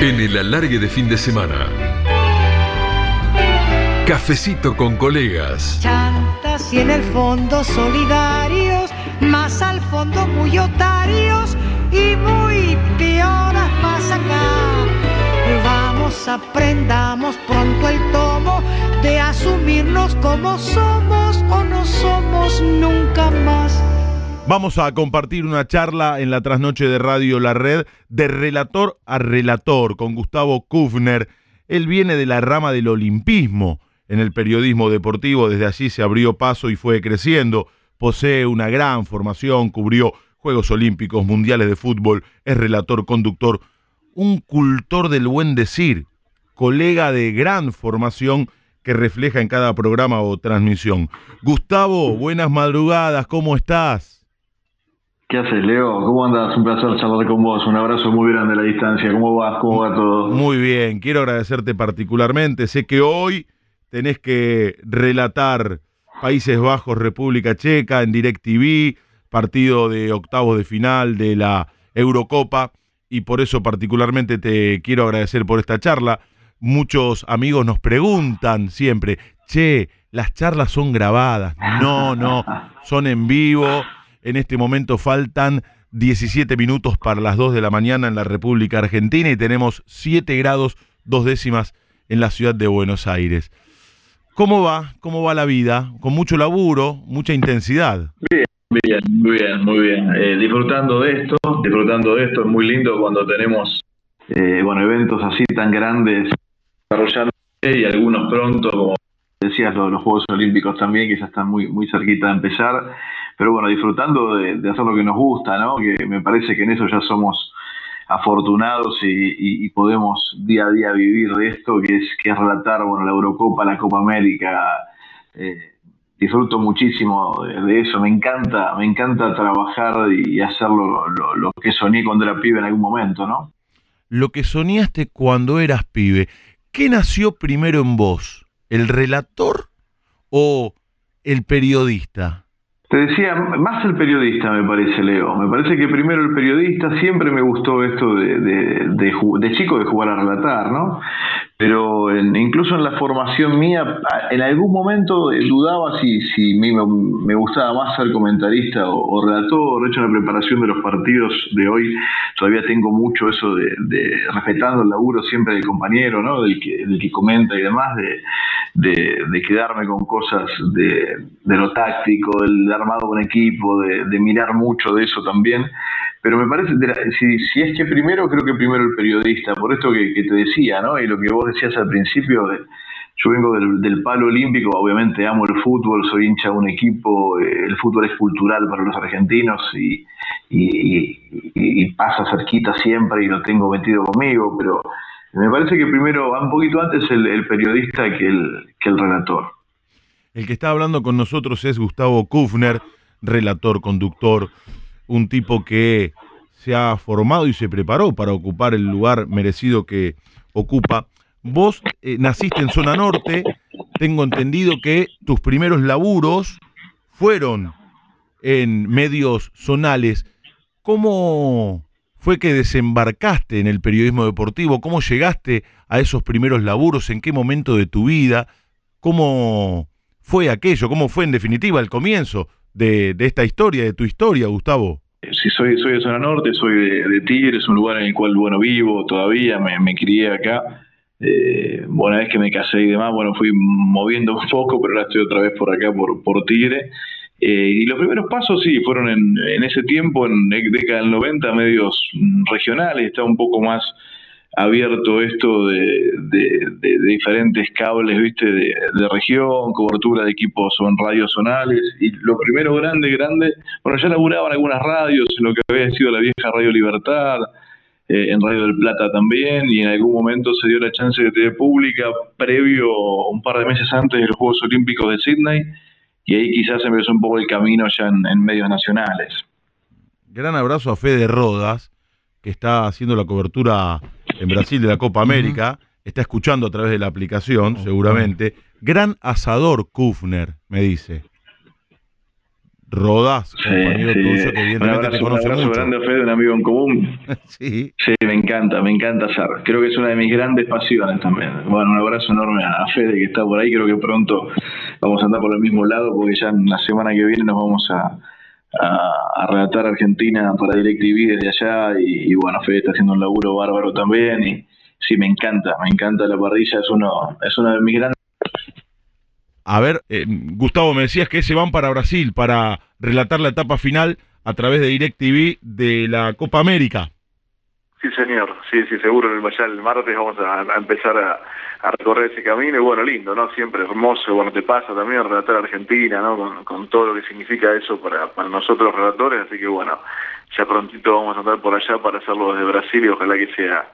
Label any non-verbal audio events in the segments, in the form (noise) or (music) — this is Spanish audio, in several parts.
En el alargue de fin de semana. Cafecito con colegas. Chantas y en el fondo solidarios, más al fondo muy otarios y muy pioras más acá. Vamos, aprendamos pronto el tomo de asumirnos como somos o no somos nunca más. Vamos a compartir una charla en la trasnoche de Radio La Red de relator a relator con Gustavo Kufner. Él viene de la rama del olimpismo en el periodismo deportivo, desde allí se abrió paso y fue creciendo. Posee una gran formación, cubrió Juegos Olímpicos, Mundiales de Fútbol, es relator, conductor, un cultor del buen decir, colega de gran formación que refleja en cada programa o transmisión. Gustavo, buenas madrugadas, ¿cómo estás? ¿Qué haces, Leo? ¿Cómo andas? Un placer charlar con vos. Un abrazo muy grande a la distancia. ¿Cómo vas? ¿Cómo va todo? Muy bien, quiero agradecerte particularmente. Sé que hoy tenés que relatar Países Bajos, República Checa en DirecTV, partido de octavos de final de la Eurocopa, y por eso particularmente te quiero agradecer por esta charla. Muchos amigos nos preguntan siempre, che, las charlas son grabadas. No, no, son en vivo en este momento faltan 17 minutos para las 2 de la mañana en la República Argentina y tenemos 7 grados dos décimas en la ciudad de Buenos Aires. ¿Cómo va? ¿Cómo va la vida? Con mucho laburo, mucha intensidad. Bien, bien, muy bien, muy bien. Eh, disfrutando de esto, disfrutando de esto. Es muy lindo cuando tenemos eh, bueno, eventos así tan grandes desarrollando y algunos pronto, como decías, los, los, Juegos Olímpicos también, que ya están muy, muy cerquita de empezar pero bueno, disfrutando de, hacer lo que nos gusta, ¿no? Que me parece que en eso ya somos afortunados y, podemos día a día vivir de esto, que es, que relatar, bueno, la Eurocopa, la Copa América. Eh, disfruto muchísimo de, eso, me encanta, me encanta trabajar y hacer lo, lo, que soñé cuando era pibe en algún momento, ¿no? Lo que soñaste cuando eras pibe, ¿qué nació primero en vos? ¿El relator o el periodista? Te decía, más el periodista me parece, Leo. Me parece que primero el periodista, siempre me gustó esto de, de, de, chico de jugar a relatar, ¿no? Pero incluso en la formación mía, en algún momento dudaba si, si me, me gustaba más ser comentarista o, relator. De hecho, en la preparación de los partidos de hoy todavía tengo mucho eso de, respetando el laburo siempre del compañero, ¿no? Del que, del que comenta y demás, de, de, quedarme con cosas de, de lo táctico, del armado con equipo, de, mirar mucho de eso también. Pero me parece, si, si, es que primero, creo que primero el periodista, por esto que, te decía, ¿no? Y lo que vos decías al principio, yo vengo del, palo olímpico, obviamente amo el fútbol, soy hincha de un equipo, eh, el fútbol es cultural para los argentinos y, y, pasa cerquita siempre y lo tengo metido conmigo, pero me parece que primero va un poquito antes el, el periodista que el, que el relator. El que está hablando con nosotros es Gustavo Kufner, relator, conductor, un tipo que se ha formado y se preparó para ocupar el lugar merecido que ocupa. Vos eh, naciste en zona norte, tengo entendido que tus primeros laburos fueron en medios zonales. ¿Cómo fue que desembarcaste en el periodismo deportivo? ¿Cómo llegaste a esos primeros laburos? ¿En qué momento de tu vida? ¿Cómo fue aquello? ¿Cómo fue en definitiva el comienzo de, esta historia, de tu historia, Gustavo? Sí, soy, soy de zona norte, soy de, Tigre, es un lugar en el cual, bueno, vivo todavía, me, crié acá. Eh, una vez que me casé y demás, bueno, fui moviendo un poco, pero ahora estoy otra vez por acá, por, por Tigre. Eh, y los primeros pasos sí, fueron en, en ese tiempo, en década del 90, medios regionales, estaba un poco más abierto esto de, diferentes cables, viste, de, región, cobertura de equipos en radios zonales, y lo primero grande, grande, bueno, ya laburaban algunas radios, en lo que había sido la vieja Radio Libertad, eh, en Radio del Plata también, y en algún momento se dio la chance de TV pública, previo, un par de meses antes de los Juegos Olímpicos de Sydney, y ahí quizás empezó un poco el camino ya en, medios nacionales. Gran abrazo a Fede Rodas, que está haciendo la cobertura en Brasil de la Copa América, está escuchando a través de la aplicación, seguramente. Gran asador Kufner, me dice. Rodás, Sí, compañero sí. tuyo, que Un evidentemente abrazo, te un conoce abrazo mucho. grande a Fede, un amigo en común. (laughs) sí. Sí, me encanta, me encanta hacer. Creo que es una de mis grandes pasiones también. Bueno, un abrazo enorme a Fede que está por ahí. Creo que pronto vamos a andar por el mismo lado porque ya en la semana que viene nos vamos a, a, a relatar Argentina para DirecTV desde allá. Y, y bueno, Fede está haciendo un laburo bárbaro también. Y sí, me encanta, me encanta la parrilla. Es uno, es uno de mis grandes. A ver, eh, Gustavo, me decías que se van para Brasil para relatar la etapa final a través de DirecTV de la Copa América. Sí, señor. Sí, sí, seguro. Ya el martes vamos a, a empezar a, a recorrer ese camino. Y bueno, lindo, ¿no? Siempre hermoso. Bueno, te pasa también relatar a Argentina, ¿no? Con, con todo lo que significa eso para, para nosotros los relatores. Así que bueno, ya prontito vamos a andar por allá para hacerlo desde Brasil y ojalá que sea,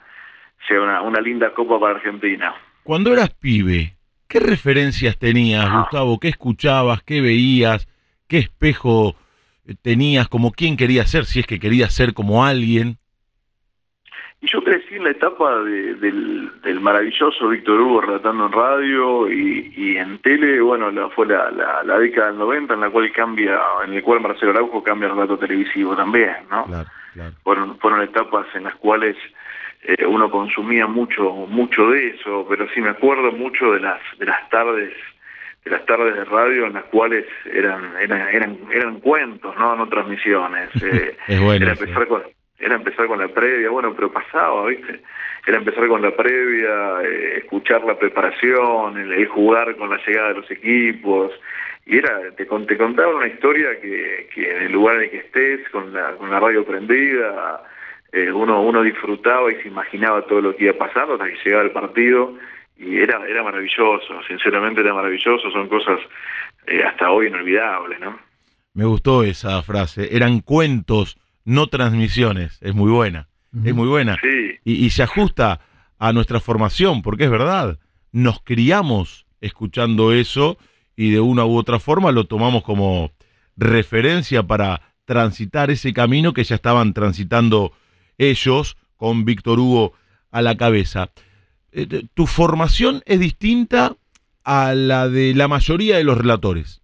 sea una, una linda copa para Argentina. Cuando eras pibe, ¿qué referencias tenías, Ah. Gustavo? ¿Qué escuchabas? ¿Qué veías? ¿Qué espejo eh, tenías? ¿Como quién querías ser? Si es que querías ser como alguien. Y yo crecí en la etapa de- del, del maravilloso Víctor Hugo relatando en radio y, y en tele, bueno, la, fue la, la, la década del 90 en la cual cambia, en el cual Marcelo Araujo cambia el relato televisivo también, ¿no? Claro, claro. Fueron, fueron etapas en las cuales eh, uno consumía mucho, mucho de eso, pero sí me acuerdo mucho de las, de las tardes de las tardes de radio en las cuales eran eran eran, eran cuentos no no transmisiones (laughs) eh, Es bueno. era empezar con era empezar con la previa bueno pero pasaba viste era empezar con la previa eh, escuchar la preparación el, jugar con la llegada de los equipos. Y era te, te contaba una historia que, que en el lugar en el que estés con la con la radio prendida eh, uno uno disfrutaba y se imaginaba todo lo que iba pasando hasta que llegaba el partido. Y era era maravilloso sinceramente era maravilloso son cosas eh, hasta hoy inolvidables no Me gustó esa frase. Eran cuentos, no transmisiones. Es muy buena. Es muy buena. sí Y, y se ajusta a nuestra formación, porque es verdad. Nos criamos escuchando eso y de una u otra forma lo tomamos como referencia para transitar ese camino que ya estaban transitando ellos con Víctor Hugo a la cabeza. Eh, tu formación es distinta a la de la mayoría de los relatores.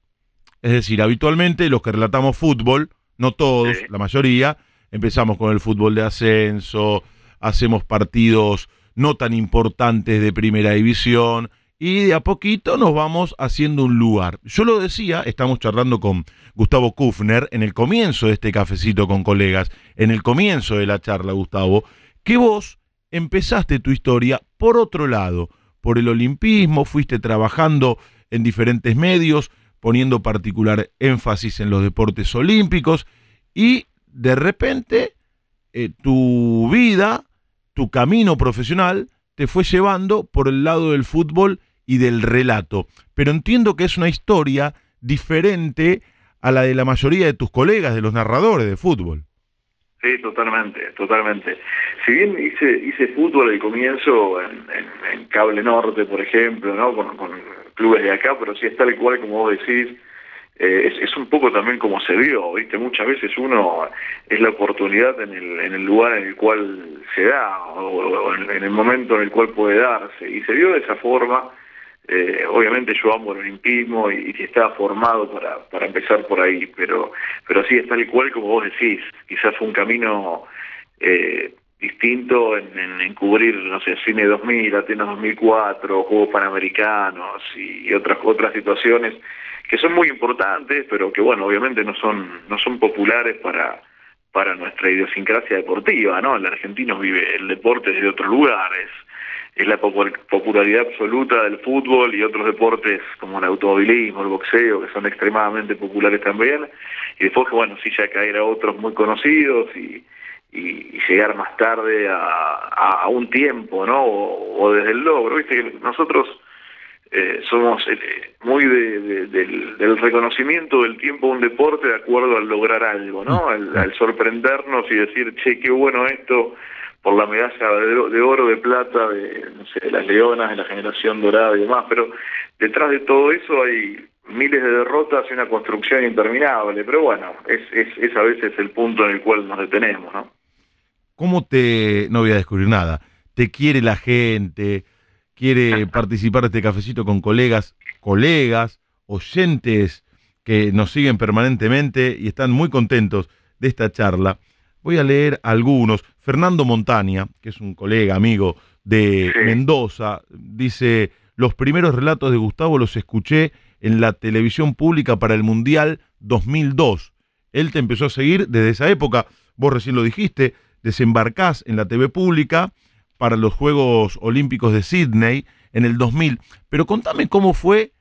Es decir, habitualmente los que relatamos fútbol, no todos, Sí. la mayoría, empezamos con el fútbol de ascenso, hacemos partidos no tan importantes de primera división y de a poquito nos vamos haciendo un lugar. Yo lo decía, estamos charlando con Gustavo Kufner en el comienzo de este cafecito con colegas, en el comienzo de la charla, Gustavo, que vos empezaste tu historia por otro lado, por el olimpismo, fuiste trabajando en diferentes medios, poniendo particular énfasis en los deportes olímpicos y de repente eh, tu vida, tu camino profesional te fue llevando por el lado del fútbol y del relato. Pero entiendo que es una historia diferente a la de la mayoría de tus colegas, de los narradores de fútbol. Sí, totalmente, totalmente. Si bien hice hice fútbol al comienzo en, Cable Norte, por ejemplo, ¿no? Con, clubes de acá, pero sí es tal cual como vos decís, eh, es, un poco también como se vio, ¿viste? Muchas veces uno es la oportunidad en el, en el lugar en el cual se da o, o en, en el momento en el cual puede darse. Y se vio de esa forma. Eh, obviamente yo amo el olimpismo y, y estaba formado para, para empezar por ahí, pero pero sí es tal cual como vos decís. Quizás fue un camino eh, distinto en, en, cubrir, no sé, Cine 2000, Atenas 2004, Juegos Panamericanos y, otras otras situaciones que son muy importantes, pero que bueno, obviamente no son no son populares para para nuestra idiosincrasia deportiva, ¿no? El argentino vive el deporte desde otros lugares. Es la popu- popularidad absoluta del fútbol y otros deportes como el automovilismo, el boxeo, que son extremadamente populares también. Y después que, bueno, sí ya caer a otros muy conocidos y, y, llegar más tarde a, a, a un tiempo, ¿no? O, o desde el logro. Viste que nosotros eh, somos eh, muy de, de- del, del reconocimiento del tiempo de un deporte de acuerdo al lograr algo, ¿no? Al, al sorprendernos y decir, che, qué bueno esto por la medalla de, de oro, de plata, de, no sé, de las leonas, de la generación dorada y demás, pero detrás de todo eso hay miles de derrotas y una construcción interminable, pero bueno, es, es, es a veces el punto en el cual nos detenemos, ¿no? ¿Cómo te, no voy a descubrir nada, te quiere la gente, quiere (laughs) participar de este cafecito con colegas, colegas, oyentes que que nos siguen permanentemente y están muy contentos de esta charla. Voy a leer algunos. Fernando Montaña, que es un colega, amigo de Sí. Mendoza, dice, los primeros relatos de Gustavo los escuché en la televisión pública para el Mundial 2002. Él te empezó a seguir desde esa época, vos recién lo dijiste, desembarcás en la TV pública para los Juegos Olímpicos de Sydney en el 2000. Pero contame cómo fue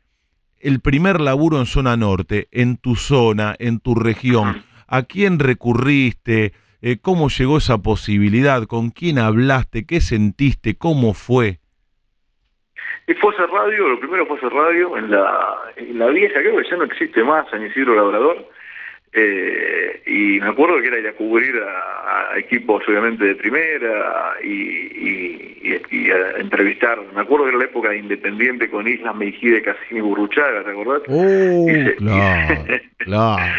el primer laburo en zona norte, en tu zona, en tu región. ¿A quién recurriste? Eh, ¿Cómo llegó esa posibilidad? ¿Con quién hablaste? ¿Qué sentiste? ¿Cómo fue? Y fue hacer radio, lo primero fue hacer radio en la, en la vieja, creo que ya no existe más, San Isidro Labrador. Eh, y me acuerdo que era ir a cubrir a, a equipos obviamente de primera y, y- y- y a entrevistar. Me acuerdo que era la época de Independiente con Islas Mejide, Cassini Burruchaga, ¿te acordás? Oh, Dice- claro, (laughs) claro.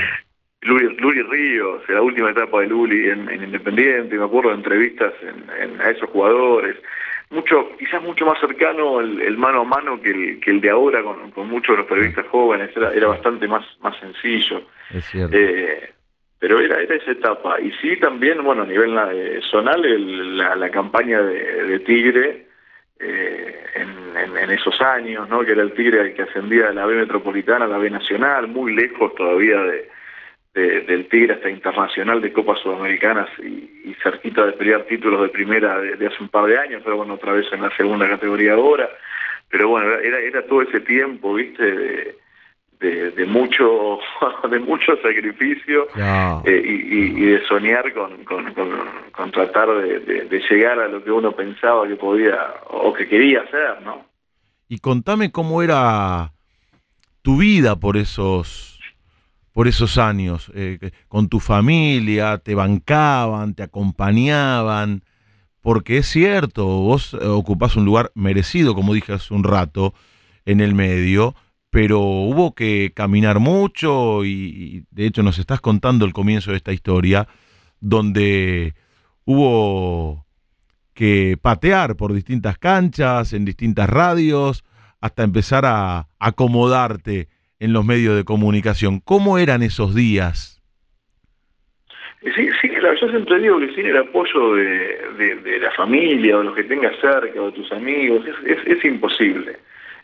Luli, Luli Ríos, la última etapa de Luli en, en Independiente, me acuerdo de entrevistas en, en- a esos jugadores, mucho, quizás mucho más cercano el, el mano a mano que el, que el de ahora con, con muchos de los periodistas jóvenes, era, era bastante más, más sencillo. Es cierto. Eh, pero era, era esa etapa. Y sí, también, bueno, a nivel eh, zonal, el- la, la campaña de, de Tigre eh, en, en- en esos años, ¿no? que era el Tigre el que ascendía de la B metropolitana a la B nacional, muy lejos todavía de, de- del Tigre hasta internacional de Copas Sudamericanas y, y cerquita de pelear títulos de primera de, de hace un par de años, pero bueno, otra vez en la segunda categoría ahora. Pero bueno, era, era todo ese tiempo, ¿viste? De, de, de mucho (laughs) de mucho sacrificio eh, y, y- y de soñar con, con, con- con tratar de llegar a lo que uno pensaba que podía o que quería hacer, ¿no? Y contame cómo era tu vida por esos, por esos años, eh, con tu familia, te bancaban, te acompañaban, porque es cierto, vos eh, ocupás un lugar merecido, como dije hace un rato, en el medio, pero hubo que caminar mucho y de hecho nos estás contando el comienzo de esta historia, donde hubo que patear por distintas canchas, en distintas radios, hasta empezar a acomodarte en los medios de comunicación. ¿Cómo eran esos días? Sí, sí, yo siempre digo que sin el apoyo de, la familia o los que tengas cerca o de tus amigos, es, es, es imposible.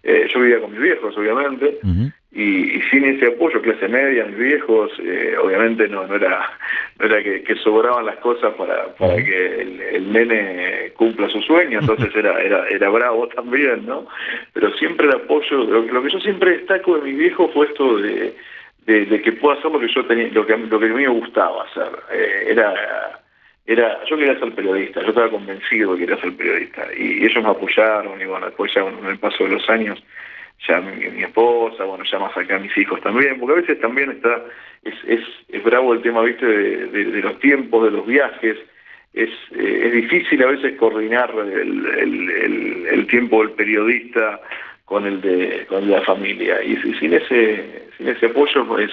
Eh, yo vivía con mis viejos, obviamente, y, y sin ese apoyo, clase media, mis viejos, eh, obviamente no, no era, no era que, que sobraban las cosas para, para que el, el nene cumpla su sueño, entonces era, era, era bravo también, ¿no? Pero siempre el apoyo, lo, lo que yo siempre destaco de mis viejos fue esto de, de, de que puedo hacer lo que yo tenía, lo que, lo que a mí me gustaba hacer. Eh, era era yo quería ser periodista, yo estaba convencido que quería ser periodista. Y ellos me apoyaron y bueno, después ya con el paso de los años ya mi, esposa, bueno, ya más acá mis hijos también, porque a veces también está, es, es, es bravo el tema, viste, de, de- los tiempos, de los viajes, es, eh, es difícil a veces coordinar el, el, el- tiempo del periodista con el de, con la familia. Y, si- sin ese, sin ese apoyo pues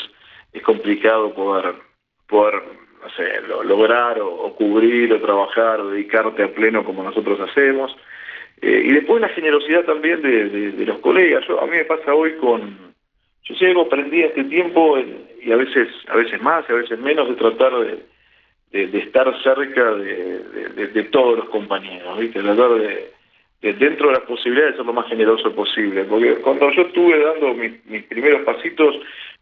es complicado poder, poder no lo- lograr o, cubrir o trabajar o dedicarte a pleno como nosotros hacemos. Eh, y después la generosidad también de, de- los colegas. Yo, a mí me pasa hoy con... Yo sé algo aprendí en este tiempo en- y a veces a veces más, a veces menos, de tratar de, de, estar cerca de, de- todos los compañeros, ¿viste? Tratar de dentro de las posibilidades de ser lo más generoso posible. Porque cuando yo estuve dando mis, primeros pasitos,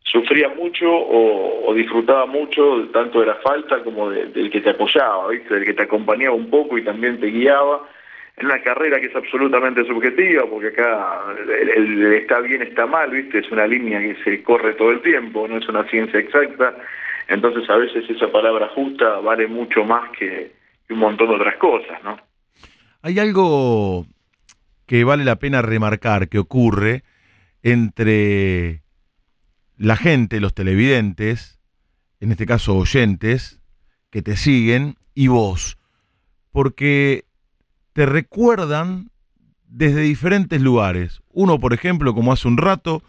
sufría mucho o, disfrutaba mucho tanto de la falta como de- del que te apoyaba, ¿viste? Del que te acompañaba un poco y también te guiaba en una carrera que es absolutamente subjetiva, porque acá el, el está bien, está mal, ¿viste? Es una línea que se corre todo el tiempo, no es una ciencia exacta. Entonces a veces esa palabra justa vale mucho más que un montón de otras cosas, ¿no? Hay algo que vale la pena remarcar que ocurre entre la gente, los televidentes, en este caso oyentes, que te siguen, y vos, porque te recuerdan desde diferentes lugares. Uno, por ejemplo, como hace un rato,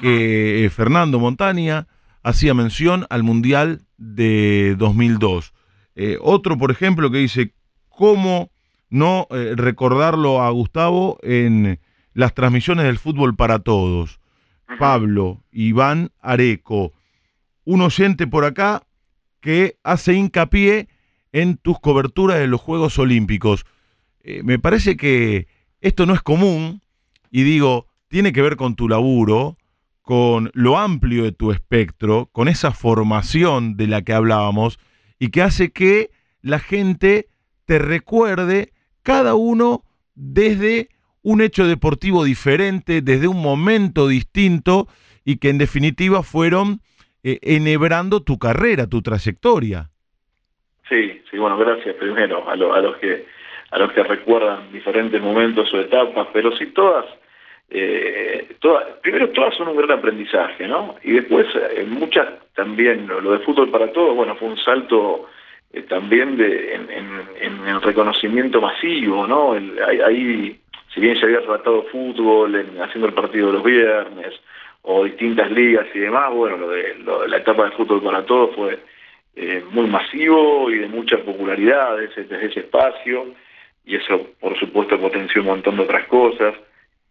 que eh, Fernando Montaña hacía mención al Mundial de 2002. Eh, otro, por ejemplo, que dice, ¿cómo no eh, recordarlo a Gustavo en las transmisiones del fútbol para todos? Pablo Iván Areco, un oyente por acá que hace hincapié en tus coberturas de los Juegos Olímpicos. Eh, me parece que esto no es común y digo, tiene que ver con tu laburo, con lo amplio de tu espectro, con esa formación de la que hablábamos y que hace que la gente te recuerde cada uno desde un hecho deportivo diferente, desde un momento distinto y que en definitiva fueron eh, enhebrando tu carrera, tu trayectoria. Sí, sí, bueno, gracias primero a, a los que a los que recuerdan diferentes momentos o etapas, pero sí todas, eh, todas, primero todas son un gran aprendizaje, ¿no? Y después eh, muchas también, lo de fútbol para todos, bueno, fue un salto eh, también de, en, en, el reconocimiento masivo, ¿no? ahí, si bien se había tratado fútbol, haciendo el partido de los viernes, o distintas ligas y demás, bueno, lo de, la etapa de fútbol para todos fue eh, muy masivo y de mucha popularidad desde, ese espacio, y eso por supuesto potenció un montón de otras cosas.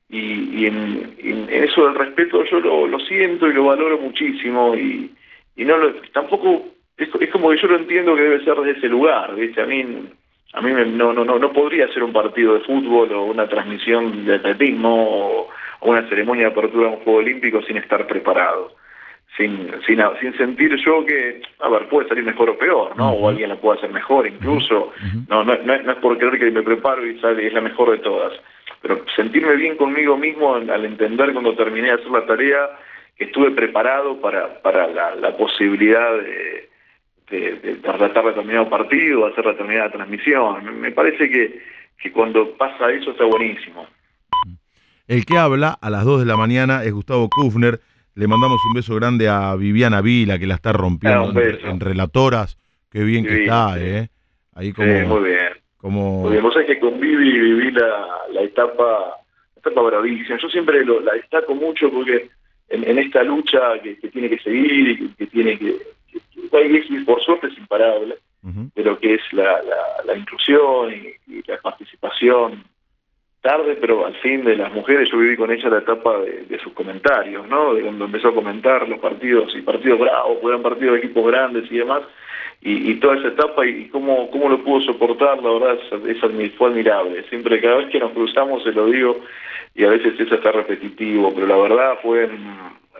Y, en, eso del respeto yo lo, lo, siento y lo valoro muchísimo y, y no lo, tampoco es, como que yo lo entiendo que debe ser desde ese lugar, ¿viste? A mí, a mí no, no, no, no podría ser un partido de fútbol o una transmisión de atletismo o, una ceremonia de apertura de un Juego Olímpico sin estar preparado. Sin, sin, sin sentir yo que, a ver, puede salir mejor o peor, ¿no? O alguien la puede hacer mejor incluso. no, no, no, es por creer que me preparo y sale, es la mejor de todas. Pero sentirme bien conmigo mismo al entender cuando terminé de hacer la tarea que estuve preparado para, para la, la posibilidad de, de, de, tratar determinado partido, hacer determinada transmisión. Me parece que, que cuando pasa eso está buenísimo. El que habla a las 2 de la mañana es Gustavo Kufner. Le mandamos un beso grande a Viviana Vila, que la está rompiendo en, relatoras. Qué bien que está, ¿eh? Ahí como, muy bien. Como... Muy bien. Vos sabés que con Vivi viví la, la etapa, la etapa bravísima. Yo siempre lo, la destaco mucho porque en, en esta lucha que, que, tiene que seguir y que, que tiene que por suerte es imparable, de lo que es la, la, inclusión y, la participación tarde, pero al fin de las mujeres, yo viví con ella la etapa de, sus comentarios, ¿no? De cuando empezó a comentar los partidos y partidos bravos, eran partidos de equipos grandes y demás, y, toda esa etapa y cómo, cómo lo pudo soportar, la verdad, es, fue admirable. Siempre, cada vez que nos cruzamos, se lo digo, y a veces eso está repetitivo, pero la verdad fue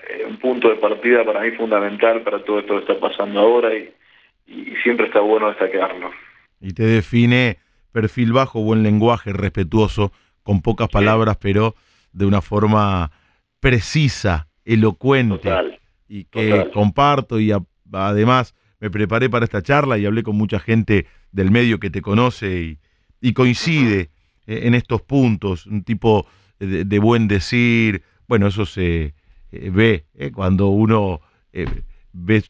eh, un punto de partida para mí fundamental para todo esto que está pasando ahora y, siempre está bueno destacarlo. Y te define perfil bajo, buen lenguaje, respetuoso, con pocas palabras, pero de una forma precisa, elocuente, y que comparto y además me preparé para esta charla y hablé con mucha gente del medio que te conoce y, coincide eh, en estos puntos, un tipo de buen decir, bueno, eso se, ve eh, cuando uno eh, ve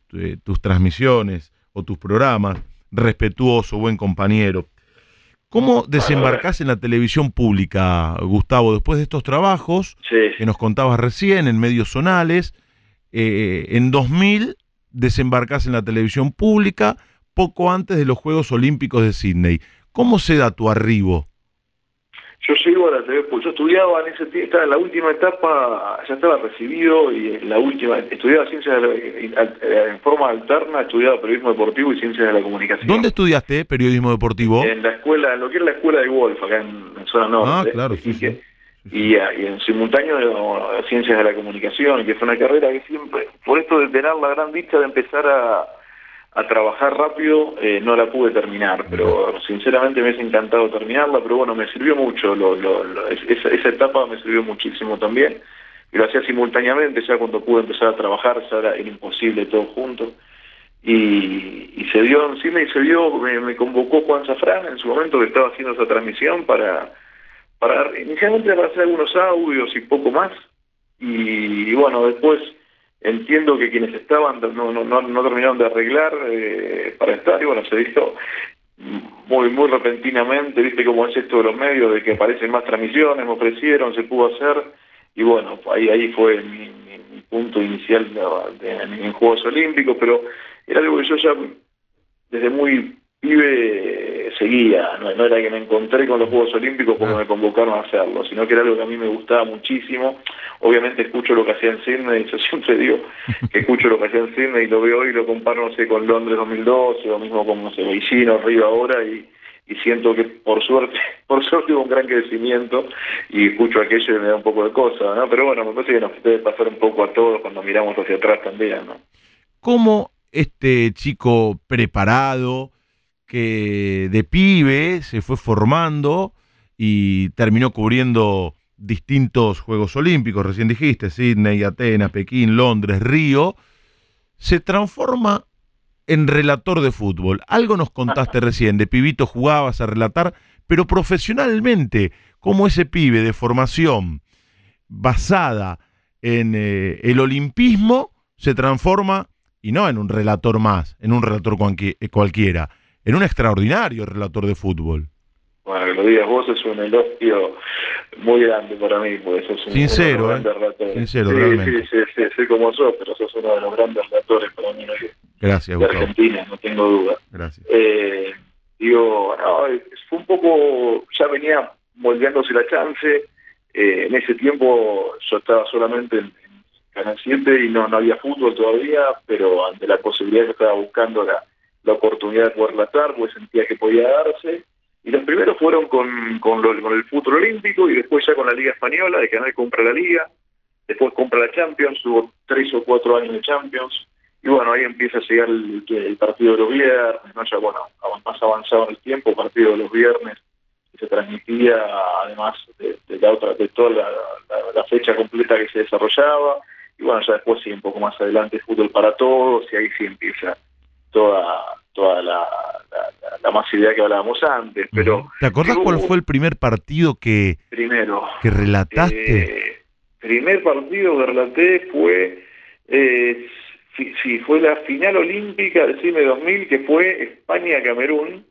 tus transmisiones o tus programas, respetuoso, buen compañero. ¿Cómo desembarcás en la televisión pública, Gustavo, después de estos trabajos que nos contabas recién en medios zonales? en 2000 desembarcás en la televisión pública poco antes de los Juegos Olímpicos de Sydney. ¿Cómo se da tu arribo? Yo llego a la TV, pues yo estudiaba en ese tiempo, estaba en la última etapa, ya estaba recibido y en la última, estudiaba ciencias en forma alterna, estudiaba periodismo deportivo y ciencias de la comunicación. ¿Dónde estudiaste periodismo deportivo? En la escuela, en lo que era la escuela de golf, acá en, zona norte. Ah, claro, sí, Y, en simultáneo ciencias de la comunicación, que fue una carrera que siempre, por esto de tener la gran dicha de empezar a a trabajar rápido, eh, no la pude terminar, pero sinceramente me hubiese encantado terminarla, pero bueno, me sirvió mucho, lo, esa, esa, etapa me sirvió muchísimo también, y lo hacía simultáneamente, ya cuando pude empezar a trabajar, ya era, imposible todo junto, y, y, se dio encima y se dio, me, convocó Juan Zafrán en su momento que estaba haciendo esa transmisión para, para inicialmente para hacer algunos audios y poco más, y bueno, después Entiendo que quienes estaban no, no, no, terminaron de arreglar eh, para estar y bueno, se hizo muy muy repentinamente, viste cómo es esto de los medios, de que aparecen más transmisiones, me ofrecieron, se pudo hacer y bueno, ahí ahí fue mi, punto inicial en, Juegos Olímpicos, pero era algo que yo ya desde muy pibe seguía, no, era que me encontré con los Juegos Olímpicos porque me convocaron a hacerlo, sino que era algo que a mí me gustaba muchísimo. Obviamente escucho lo que hacía en Sydney, (laughs) yo siempre digo que escucho lo que hacía en Sydney y lo veo hoy y lo comparo, no sé, con Londres 2012 o mismo con, no sé, Beijing o Río ahora y, y siento que por suerte, (laughs) por suerte hubo un gran crecimiento y escucho aquello y me da un poco de cosa, ¿no? Pero bueno, me parece que nos debe pasar un poco a todos cuando miramos hacia atrás también, ¿no? ¿Cómo este chico preparado, que de pibe se fue formando y terminó cubriendo distintos Juegos Olímpicos, recién dijiste, Sydney, Atenas, Pekín, Londres, Río, se transforma en relator de fútbol. Algo nos contaste (laughs) recién, de pibito jugabas a relatar, pero profesionalmente, como ese pibe de formación basada en eh, el olimpismo se transforma, y no en un relator más, en un relator cualquiera, en un extraordinario relator de fútbol. Bueno, que lo digas vos es un elogio muy grande para mí, pues sos un, sincero, uno de los grandes relatores. Sincero, sí, realmente. Sí, sí, sí, como sos, pero sos uno de los grandes relatores para mí de, Gracias, de Gustavo. Argentina, no tengo duda. Gracias. Eh, digo, no, fue un poco, ya venía moldeándose la chance, eh, en ese tiempo yo estaba solamente en, en Canal 7 y no, no había fútbol todavía, pero ante la posibilidad que estaba buscando la, la oportunidad de poder relatar, pues sentía que podía darse. Y los primeros fueron con, con, lo, con el fútbol olímpico y después ya con la Liga Española, de Canal compra la Liga, después compra la Champions, hubo tres o cuatro años de Champions, y bueno, ahí empieza a llegar el, partido de los viernes, ya bueno, más avanzado en el tiempo, partido de los viernes, que se transmitía además de, la otra, de toda la, la, la, fecha completa que se desarrollaba, y bueno, ya después sí, un poco más adelante, fútbol para todos, y ahí sí empieza toda toda la, la, la masividad que hablábamos antes, pero... ¿Te acordás cuál fue el primer partido que, primero, que relataste? Eh, primer partido que relaté fue, eh, sí, fue la final olímpica del CIME 2000, que fue España-Camerún,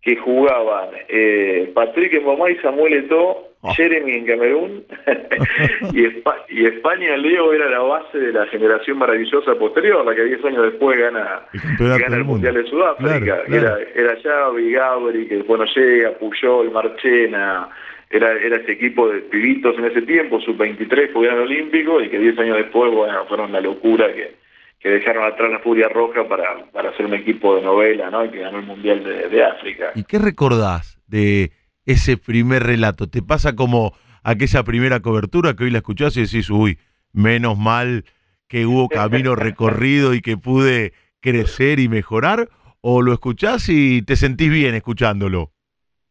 que jugaban eh, Patrick Mbomá y Samuel Eto'o. Jeremy en Camerún, (laughs) y, Espa y, España, Leo, era la base de la generación maravillosa posterior, la que 10 años después gana el, gana el Mundial de Sudáfrica, claro, era, era Xavi, Gabri, que bueno llega, Puyol, Marchena, era, era ese equipo de pibitos en ese tiempo, sub-23, fueron olímpicos, y que 10 años después, bueno, fueron la locura que, que dejaron atrás la Furia Roja para, para hacer un equipo de novela, ¿no? Y que ganó el Mundial de, de África. ¿Y qué recordás de ese primer relato? ¿Te pasa como aquella primera cobertura que hoy la escuchás y decís, uy, menos mal que hubo camino recorrido y que pude crecer y mejorar? ¿O lo escuchás y te sentís bien escuchándolo?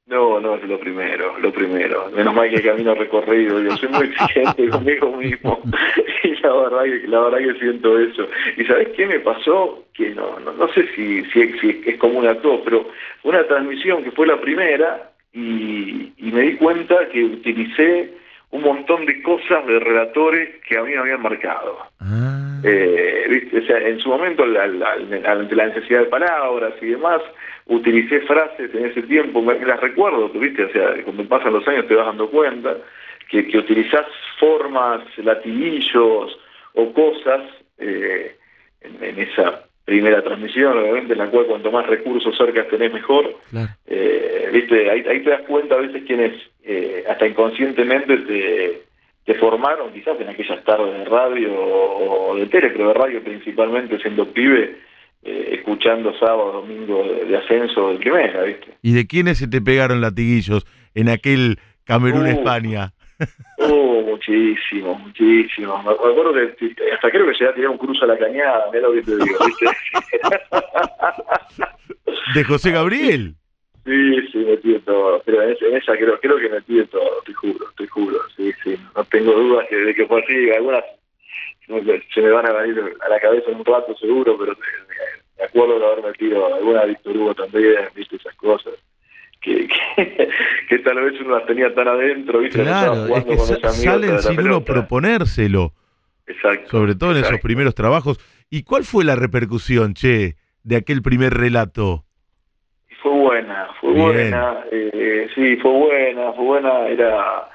No, no, es lo primero, lo primero. Menos mal que hay camino recorrido. Yo soy muy exigente (laughs) conmigo mismo. Y la verdad que, la verdad que siento eso. ¿Y sabes qué me pasó? Que no, no, no sé si, si, si es común a todos, pero una transmisión que fue la primera y, y me di cuenta que utilicé un montón de cosas de relatores que a mí me habían marcado. Ah. Eh, ¿viste? O sea, en su momento, la, la, la, ante la necesidad de palabras y demás, utilicé frases en ese tiempo, me, las recuerdo, ¿viste? O sea, cuando pasan los años te vas dando cuenta que, que utilizás formas, latiguillos o cosas eh, en, en, esa primera transmisión, obviamente, en la cual cuanto más recursos cerca tenés mejor. Claro. Eh, ¿viste? Ahí, ahí, te das cuenta a veces quienes eh, hasta inconscientemente te, te, formaron, quizás en aquellas tardes de radio o de tele, pero de radio principalmente siendo pibe, eh, escuchando sábado, domingo de, de, ascenso de primera, ¿viste? ¿Y de quiénes se te pegaron latiguillos en aquel Camerún-España? Uh, uh, muchísimo, muchísimo. Me acuerdo que hasta creo que se ha tirado un cruz a la cañada, mira lo que te digo, ¿viste? (laughs) ¿De José Gabriel? Sí, sí, metí de todo. Pero en esa, en esa creo, creo que metí de todo, te juro, te juro. Sí, sí. No tengo dudas que, de que fue así. Algunas se me van a venir a la cabeza en un rato seguro, pero me acuerdo de haber metido alguna Víctor Hugo también, viste esas cosas. Que, (laughs) que, que, tal vez uno las tenía tan adentro, ¿viste? Claro, es que sa salen sin uno proponérselo. Exacto. Sobre todo en esos primeros trabajos. ¿Y cuál fue la repercusión, che, de aquel primer relato? Fue buena, fue Bien. buena, eh, sí, fue buena, fue buena, era,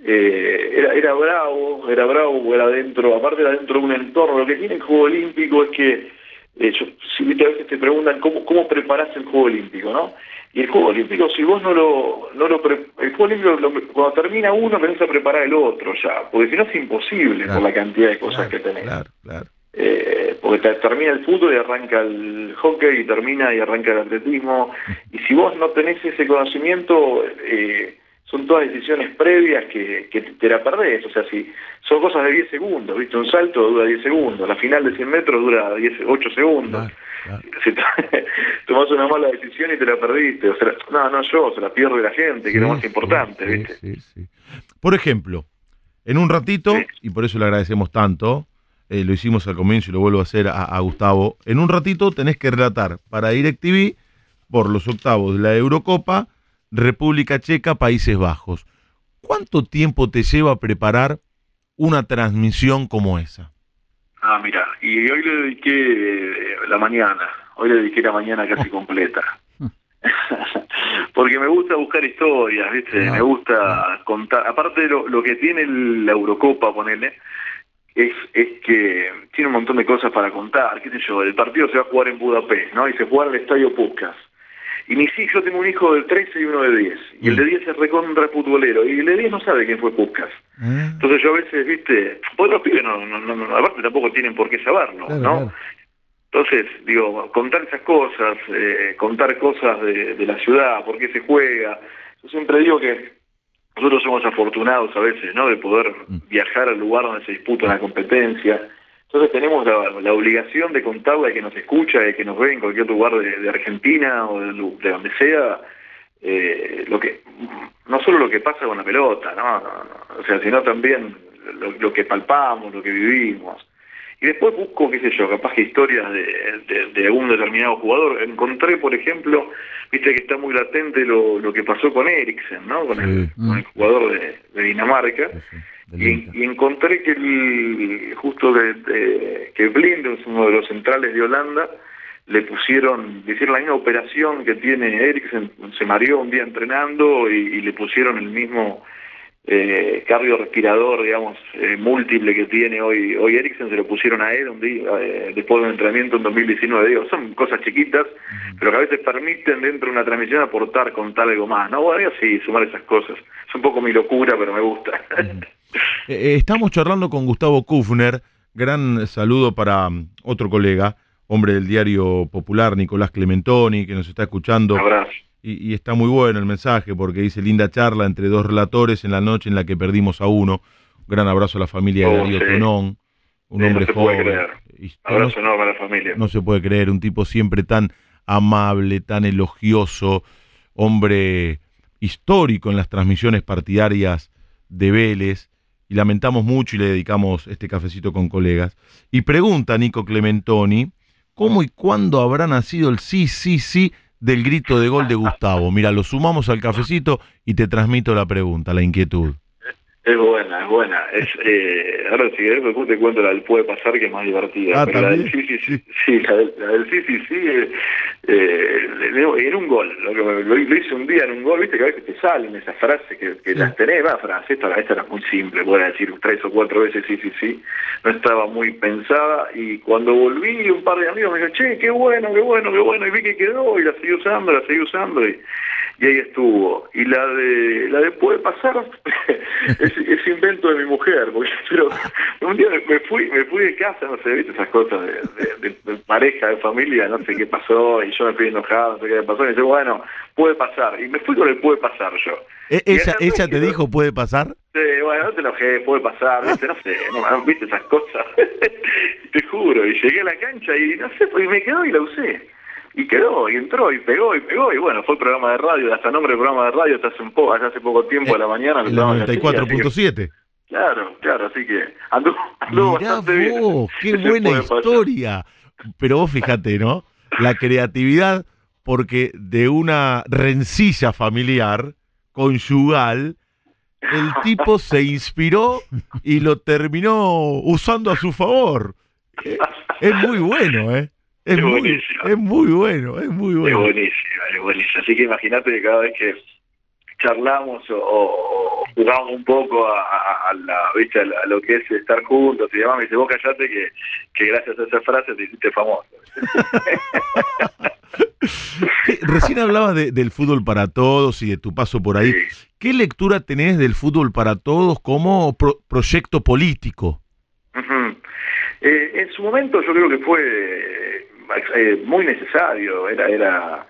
eh, era, era bravo, era bravo, era dentro, aparte era dentro de un entorno, lo que tiene el Juego Olímpico es que eh, si a veces te preguntan cómo, cómo preparas el Juego Olímpico, ¿no? Y el Juego Olímpico, si vos no lo... No lo el Juego Olímpico, cuando termina uno, tenés a preparar el otro ya, porque si no es imposible por la cantidad de cosas que tenés. Claro, claro. Eh, porque termina el fútbol y arranca el hockey y termina y arranca el atletismo. Y si vos no tenés ese conocimiento, eh, son todas decisiones previas que, que te la perdés. O sea, si son cosas de 10 segundos, ¿viste? Un salto dura 10 segundos, la final de 100 metros dura 10, 8 segundos. (laughs) Si tomás una mala decisión y te la perdiste. O sea, no, no yo, se la pierde la gente, que es lo más importante, ¿viste? Por ejemplo, en un ratito, y por eso le agradecemos tanto, eh, lo hicimos al comienzo y lo vuelvo a hacer a, Gustavo, en un ratito tenés que relatar para DirecTV por los octavos de la Eurocopa, República Checa, Países Bajos. ¿Cuánto tiempo te lleva preparar una transmisión como esa? Ah, mira, y hoy le dediqué eh, la mañana, hoy le dediqué la mañana casi completa. (laughs) Porque me gusta buscar historias, ¿viste? me gusta contar. Aparte de lo, lo que tiene la Eurocopa, ponele, es, es que tiene un montón de cosas para contar, qué sé yo, el partido se va a jugar en Budapest, ¿no? Y se juega en el Estadio Puskas. Y mis hijos, yo tengo un hijo de 13 y uno de 10. Y el de 10 es recontra futbolero. Y el de 10 no sabe quién fue Puskas. Ah. Entonces yo a veces, viste, pues los pibes no, no, no, aparte tampoco tienen por qué saberlo, ¿no? Entonces, digo, contar esas cosas, eh, contar cosas de, de la ciudad, por qué se juega. Yo siempre digo que nosotros somos afortunados a veces, ¿no? De poder mm. viajar al lugar donde se disputa la competencia. Entonces tenemos la, obligación de contarle a que nos escucha, y que nos ve en cualquier lugar de, Argentina o de, donde sea, eh, lo que no solo lo que pasa con la pelota, ¿no? o sea, sino también lo, que palpamos, lo que vivimos. Y después busco, qué sé yo, capaz que historias de, de, algún determinado jugador. Encontré, por ejemplo, viste que está muy latente lo, lo que pasó con Eriksen, ¿no? Con, el, con el jugador de, Dinamarca. Y, encontré que el, justo que, que Blind, uno de los centrales de Holanda, le pusieron, le hicieron la misma operación que tiene Eriksen, se mareó un día entrenando y le pusieron el mismo eh, respirador, digamos, eh, múltiple que tiene hoy hoy Ericsson, se lo pusieron a él un día, eh, después de un entrenamiento en 2019. Digo, son cosas chiquitas, pero que a veces permiten dentro de una transmisión aportar, contar algo más. No, bueno, sí, sumar esas cosas. Es un poco mi locura, pero me gusta. Eh, estamos charlando con Gustavo Kufner, gran saludo para mm, otro colega, hombre del diario popular, Nicolás Clementoni, que nos está escuchando. Un abrazo y, está muy bueno el mensaje porque dice linda charla entre dos relatores en la noche en la que perdimos a uno. Un gran abrazo a la familia de oh, Darío Tonón, un hombre joven. Abrazo enorme a la familia. No se puede creer, un tipo siempre tan amable, tan elogioso, hombre histórico en las transmisiones partidarias de Vélez. Y lamentamos mucho y le dedicamos este cafecito con colegas. Y pregunta Nico Clementoni, ¿cómo y cuándo habrá nacido el sí, sí, sí del grito de gol de Gustavo. Mira, lo sumamos al cafecito y te transmito la pregunta, la inquietud. Es buena, es buena. Es, (laughs) eh, ahora si querés después te cuento la del puede pasar que es más divertida. Ah, pero la del sí, sí, sí, sí, la del, sí, sí, sí, eh, eh en un gol. Lo, que lo, hice un día en un gol, viste que a veces te salen esas frases que, que las tenés, va, frase, esta, esta era muy simple, voy a decir tres o cuatro veces sí, sí, sí. No estaba muy pensada y cuando volví un par de amigos me dijeron, che, qué bueno, qué bueno, qué bueno, y vi que quedó y la seguí usando, la seguí usando y y ahí estuvo. Y la de la de puede pasar (laughs) (laughs) es, es, invento de mi mujer, porque (laughs) pero un día me fui me fui de casa, no sé, viste esas cosas de, pareja, de familia, no sé qué pasó, y yo me fui enojado, no sé qué pasó, y dice, bueno, puede pasar. Y me fui con el puede pasar yo. ¿E ¿Ella, ella te dijo puede pasar? Sí, bueno, no te enojé, puede pasar, ¿viste? no sé, no, viste esas cosas. (laughs) te juro, y llegué a la cancha y no sé, pues me quedó y la usé y quedó, y entró, y pegó, y pegó, y bueno, fue el programa de radio, hasta nombre del programa de radio hasta hace un poco, hace poco tiempo de la mañana. El 94.7. Claro, claro, así que anduvo, anduvo bastante vos, qué (laughs) buena historia. Pero vos fíjate, ¿no? La creatividad, porque de una rencilla familiar, conyugal, el tipo se inspiró y lo terminó usando a su favor. Es muy bueno, ¿eh? Es, muy, buenísimo. Es muy bueno, es muy bueno. Es buenísimo, es buenísimo. Así que imagínate que cada vez que charlamos o, jugamos un poco a, la, ¿viste? a, lo que es estar juntos y demás, me dice, vos callate que, que gracias a esa frase te hiciste famoso. (laughs) Recién hablabas del fútbol para todos y de tu paso por ahí. ¿Qué lectura tenés del fútbol para todos como proyecto político? Eh, en su momento yo creo que fue eh, muy necesario, era, era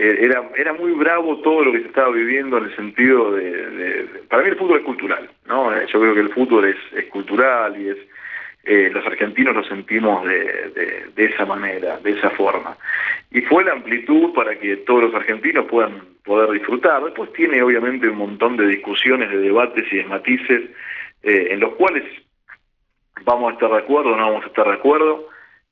eh, era, era muy bravo todo lo que se estaba viviendo en el sentido de, para mí el fútbol es cultural, ¿no? Eh, yo creo que el fútbol es, es cultural y es eh, los argentinos lo sentimos de, de, esa manera, de esa forma. Y fue la amplitud para que todos los argentinos puedan poder disfrutar. Después tiene obviamente un montón de discusiones, de debates y de matices en los cuales vamos a estar de acuerdo o no vamos a estar de acuerdo,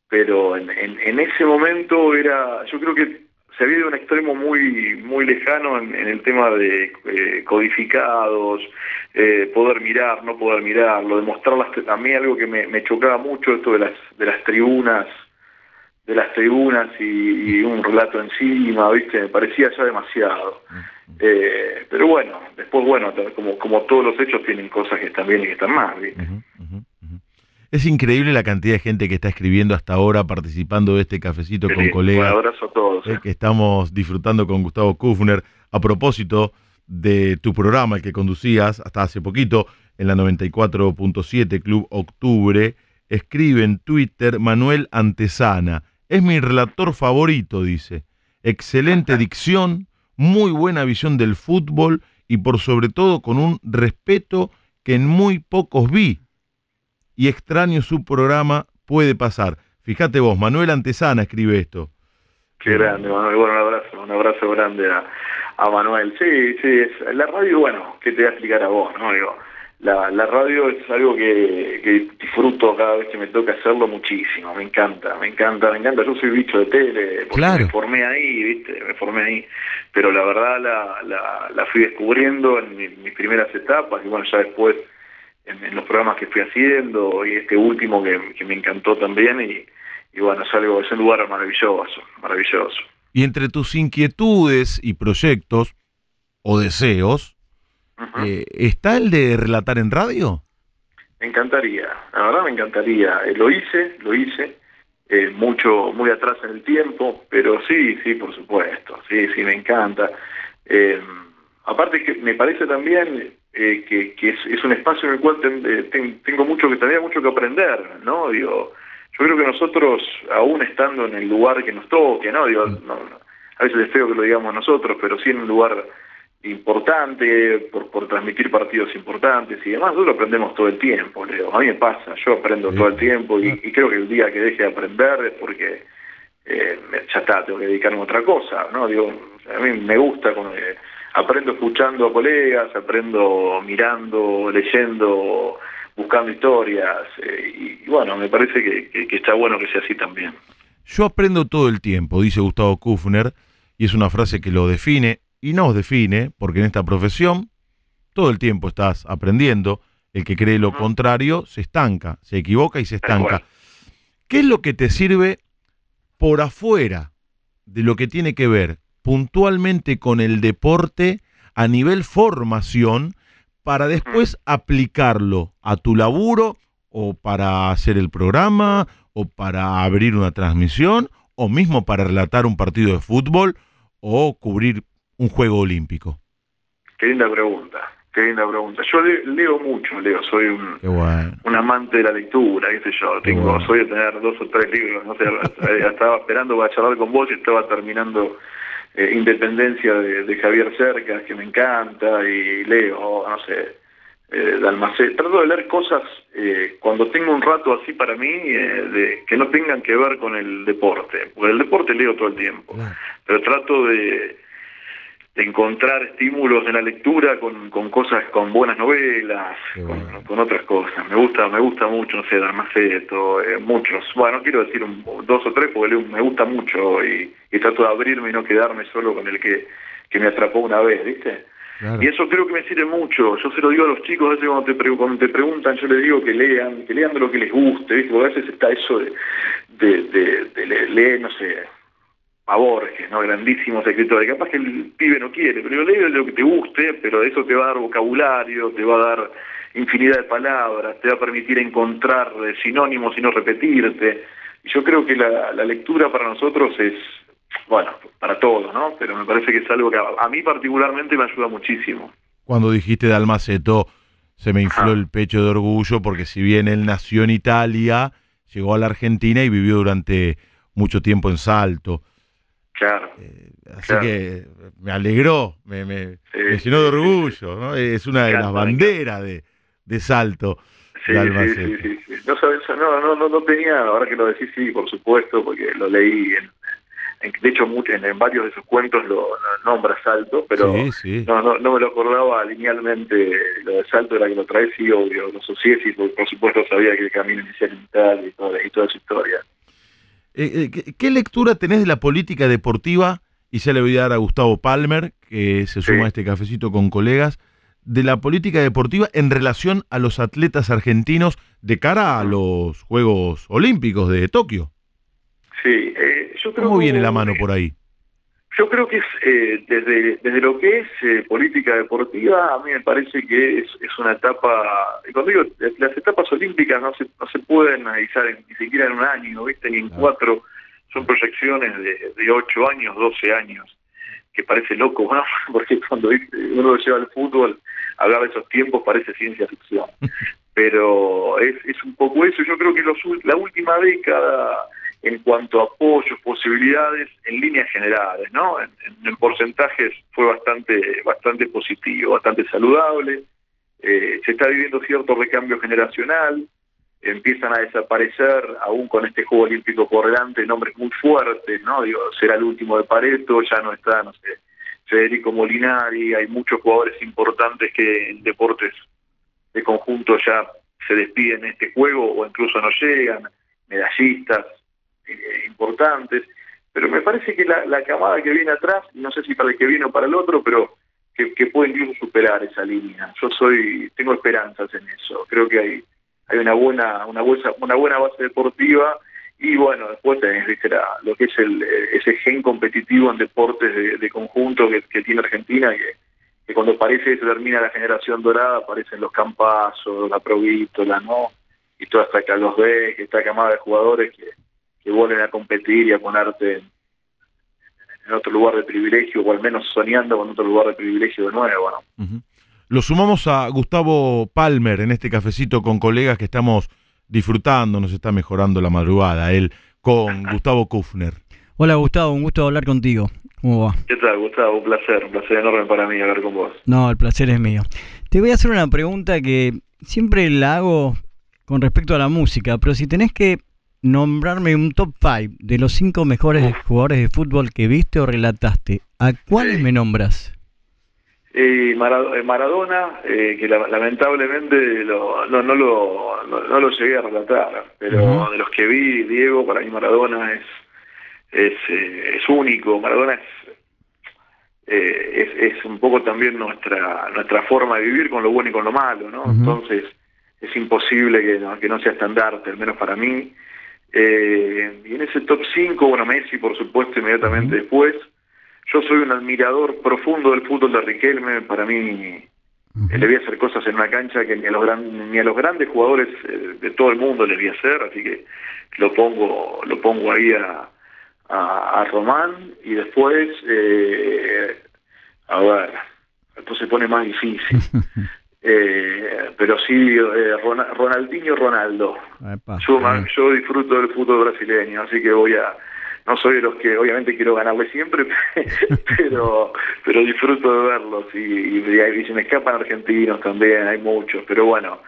pero en, en, en ese momento era, yo creo que se había ido a un extremo muy muy lejano en, el tema de eh, codificados, eh, poder mirar, no poder mirar, lo demostrar a mí algo que me, chocaba mucho esto de las de las tribunas de las tribunas y, un relato encima, viste, me parecía ya demasiado. Eh, pero bueno, después bueno, como como todos los hechos tienen cosas que están bien y que están mal, ¿viste? Es increíble la cantidad de gente que está escribiendo hasta ahora, participando de este cafecito con colegas. Un abrazo a todos. Eh, que estamos disfrutando con Gustavo Kufner. A propósito de tu programa, el que conducías hasta hace poquito en la 94.7 Club Octubre, escribe en Twitter Manuel Antesana. Es mi relator favorito, dice. Excelente dicción, muy buena visión del fútbol y por sobre todo con un respeto que en muy pocos vi y extraño su programa puede pasar. Fíjate vos, Manuel Antesana escribe esto. Qué grande, Manuel. Bueno, un abrazo, un abrazo grande a, Manuel. Sí, sí, es, la radio, bueno, ¿qué te voy a explicar a vos? no Digo, la, la radio es algo que, disfruto cada vez que me toca hacerlo muchísimo. Me encanta, me encanta, me encanta. Yo soy bicho de tele, porque me formé ahí, ¿viste? Me formé ahí. Pero la verdad la, la, la fui descubriendo en mis primeras etapas y bueno, ya después en, los programas que fui haciendo y este último que, me encantó también y, bueno, es algo, es un lugar maravilloso, maravilloso. Y entre tus inquietudes y proyectos o deseos, eh, ¿está el de relatar en radio? Me encantaría, la verdad me encantaría. Eh, lo hice, lo hice, eh, mucho, muy atrás en el tiempo, pero sí, sí, por supuesto, sí, sí, me encanta. aparte que me parece también eh, que, que es, un espacio en el cual eh, tengo mucho que todavía mucho que aprender, ¿no? Digo, yo creo que nosotros, aún estando en el lugar que nos toque, ¿no? Digo, mm. a veces es feo que lo digamos nosotros, pero sí en un lugar importante, por, por transmitir partidos importantes y demás, nosotros aprendemos todo el tiempo, Leo. A mí me pasa, yo aprendo todo el tiempo y, creo que el día que deje de aprender es porque eh, ya está, tengo que dedicarme a otra cosa, ¿no? Digo, a mí me gusta aprendo escuchando a colegas, aprendo mirando, leyendo, buscando historias, eh, y, bueno, me parece que, está bueno que sea así también. Yo aprendo todo el tiempo, dice Gustavo Kufner, y es una frase que lo define y nos define, porque en esta profesión todo el tiempo estás aprendiendo, el que cree lo contrario se estanca, se equivoca y se estanca. ¿Qué es lo que te sirve por afuera de lo que tiene que ver puntualmente con el deporte a nivel formación para después aplicarlo a tu laburo o para hacer el programa o para abrir una transmisión o mismo para relatar un partido de fútbol o cubrir un juego olímpico? Qué linda pregunta, qué linda pregunta. Yo leo mucho, leo, soy un, un amante de la lectura, qué sé yo, tengo, soy de tener dos o tres libros, no sé, (laughs) estaba esperando para charlar con vos y estaba terminando eh, Independencia de, Javier Cercas, que me encanta, y leo, no sé, eh, de Trato de leer cosas eh, cuando tengo un rato así para mí, eh, de, que no tengan que ver con el deporte, porque el deporte leo todo el tiempo, pero trato de encontrar estímulos en la lectura con, con cosas, con buenas novelas, con, otras cosas. Me gusta, me gusta mucho, no sé, Darmaceto, eh, muchos. Bueno, no quiero decir un, dos o tres porque me gusta mucho y, trato de abrirme y no quedarme solo con el que, que me atrapó una vez, ¿viste? Y eso creo que me sirve mucho. Yo se lo digo a los chicos, a veces cuando te, cuando te preguntan, yo les digo que lean, que lean de lo que les guste, ¿viste? Porque a veces está eso de, de, de, de leer, no sé, a Borges, ¿no? grandísimos escritores. Capaz que el pibe no quiere, pero lee lo que te guste, pero eso te va a dar vocabulario, te va a dar infinidad de palabras, te va a permitir encontrar sinónimos y no repetirte. Y yo creo que la, la lectura para nosotros es, bueno, para todos, ¿no? Pero me parece que es algo que a, a mí particularmente me ayuda muchísimo. Cuando dijiste de Almaceto, se me infló Ajá. el pecho de orgullo porque si bien él nació en Italia, llegó a la Argentina y vivió durante mucho tiempo en Salto. Claro. Eh, así Claro. que me alegró, me, me- Sí, me llenó de orgullo. ¿no? Es una de las banderas de, de Salto. Sí, de sí, sí, sí. No, sabes, no, no, no, no tenía, ahora que lo decís, sí, por supuesto, porque lo leí, en, en- de hecho mucho, en, en varios de sus cuentos lo, lo nombra Salto, pero sí, no, no, no me lo acordaba linealmente, lo de Salto era que lo traes, sí, obvio, lo asocié, sí, porque por supuesto sabía que el camino inicial en Italia y toda, y toda su historia. Eh, eh, ¿qué, lectura tenés de la política deportiva? Y ya le voy a dar a Gustavo Palmer, que se suma Sí. a este cafecito con colegas, de la política deportiva en relación a los atletas argentinos de cara a los Juegos Olímpicos de Tokio. Sí, eh, yo creo ¿Cómo viene la mano por ahí? Yo creo que es eh, desde, desde lo que es eh, política deportiva, a mí me parece que es, es una etapa, y cuando digo, las etapas olímpicas no se, no se pueden analizar en- ni siquiera en un año, ¿viste? ni en cuatro, son proyecciones de, de 8 años, 12 años, que parece loco, ¿no? (laughs) porque cuando uno lo lleva al fútbol, hablar de esos tiempos parece ciencia ficción. (laughs) Pero es, es un poco eso, yo creo que los, la última década en cuanto a apoyos, posibilidades, en líneas generales, ¿no? En, en- en porcentajes fue bastante, bastante positivo, bastante saludable. Eh, se está viviendo cierto recambio generacional, empiezan a desaparecer, aún con este Juego Olímpico por delante, nombres muy fuertes, ¿no? Digo, será el último de Pareto, ya no está, no sé, Federico Molinari, hay muchos jugadores importantes que en deportes de conjunto ya se despiden en este juego o incluso no llegan, medallistas importantes, pero me parece que la, la camada que viene atrás, no sé si para el que viene o para el otro, pero que, que puede incluso superar esa línea. Yo soy, tengo esperanzas en eso. Creo que hay, hay una buena, una buena, una buena base deportiva y bueno, después tenés ¿viste, la- lo que es el, eh, ese gen competitivo en deportes de, conjunto que, que tiene Argentina, que, que cuando parece que se termina la generación dorada, aparecen los campazos, la provítola, ¿no? Y toda esta Carlos B, esta camada de jugadores que, que vuelven a competir y a ponerte en, otro lugar de privilegio, o al menos soñando con otro lugar de privilegio de nuevo, ¿no? Lo sumamos a Gustavo Palmer en este cafecito con colegas que estamos disfrutando, nos está mejorando la madrugada, él con (laughs) Gustavo Kufner. Hola Gustavo, un gusto hablar contigo. ¿Cómo va? ¿Qué tal, Gustavo? Un placer, un placer enorme para mí hablar con vos. No, el placer es mío. Te voy a hacer una pregunta que siempre la hago con respecto a la música, pero si tenés que nombrarme un top 5 de los cinco mejores jugadores de fútbol que viste o relataste, ¿a cuáles me nombras? Eh, Maradona, eh, que la- lamentablemente lo- no, no, lo, no, no lo llegué a relatar, pero de los que vi, Diego, para mí Maradona es es, eh, es único. Maradona es, eh, es es un poco también nuestra nuestra forma de vivir con lo bueno y con lo malo, ¿no? Entonces es imposible que no, que no sea estandarte, al menos para mí. Eh, y en ese top 5, bueno, Messi, por supuesto, inmediatamente después. Yo soy un admirador profundo del fútbol de Riquelme. Para mí, eh, le voy a hacer cosas en una cancha que ni a los, gran- ni a los grandes jugadores eh, de todo el mundo les voy a hacer. Así que lo pongo lo pongo ahí a, a, a Román. Y después, eh, a ver, esto se pone más difícil. (laughs) Eh, pero sí, eh, Ron- Ronaldinho Ronaldo. Epa, Yo, disfruto del fútbol brasileño, así que voy a. No soy de los que obviamente quiero ganarle siempre, (laughs) pero pero disfruto de verlos y, y, y se me escapan argentinos también, hay muchos, pero bueno,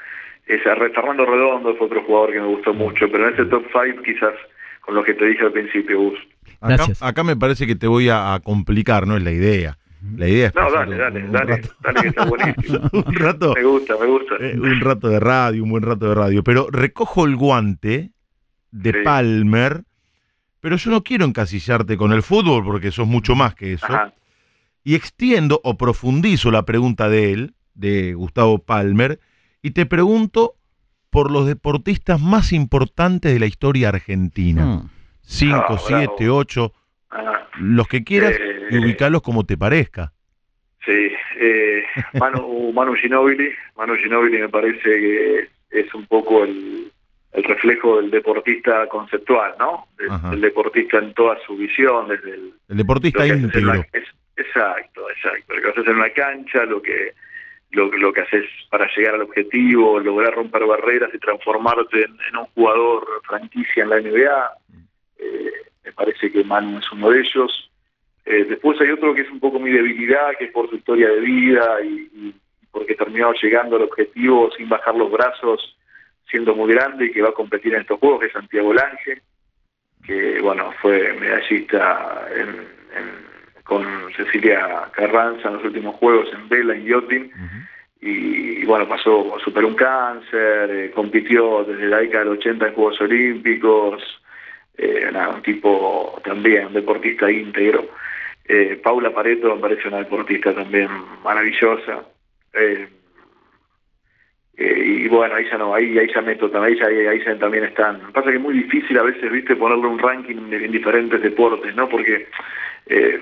ese Fernando Redondo fue otro jugador que me gustó mucho, pero en ese top 5 quizás con lo que te dije al principio, Gus. Acá, Gracias. acá me parece que te voy a, a complicar, no es la idea. La idea es No, pasar dale, un- dale, un dale, rato- dale que está buenísimo. (laughs) un rato, Me gusta, me gusta. eh, un rato de radio, un buen rato de radio. Pero recojo el guante de Sí. Palmer, pero yo no quiero encasillarte con el fútbol porque sos mucho más que eso. Ajá, Y extiendo o profundizo la pregunta de él, de Gustavo Palmer, y te pregunto por los deportistas más importantes de la historia argentina. Mm. Cinco, Ah, bravo. siete, ocho, ajá. los que quieras Eh, y ubicarlos como te parezca. Sí, eh, Manu, (laughs) Manu Ginóbili, Manu Ginóbili me parece que es un poco el, el reflejo del deportista conceptual, ¿no? Del, deportista en toda su visión, desde el... El deportista íntegro. exacto, exacto. Lo que haces en una cancha, lo que lo, lo que haces para llegar al objetivo, lograr romper barreras y transformarte en, un jugador franquicia en la NBA. Eh, me parece que Manu es uno de ellos. Eh, después hay otro que es un poco mi debilidad, que es por su historia de vida y, porque terminó llegando al objetivo sin bajar los brazos, siendo muy grande y que va a competir en estos juegos, que es Santiago Lange, que bueno, fue medallista con Cecilia Carranza en los últimos juegos en vela, en yachting, y, bueno, pasó, superó un cáncer, eh, compitió desde la década del 80 en Juegos Olímpicos, eh, un tipo también, un deportista íntegro. Eh, Paula Pareto me parece una deportista también maravillosa. Eh, y bueno, ahí ya no, ahí, ahí ya meto también, ahí, ahí ya también están. Pasa que es muy difícil a veces, viste, ponerle un ranking en diferentes deportes, ¿no? Porque eh,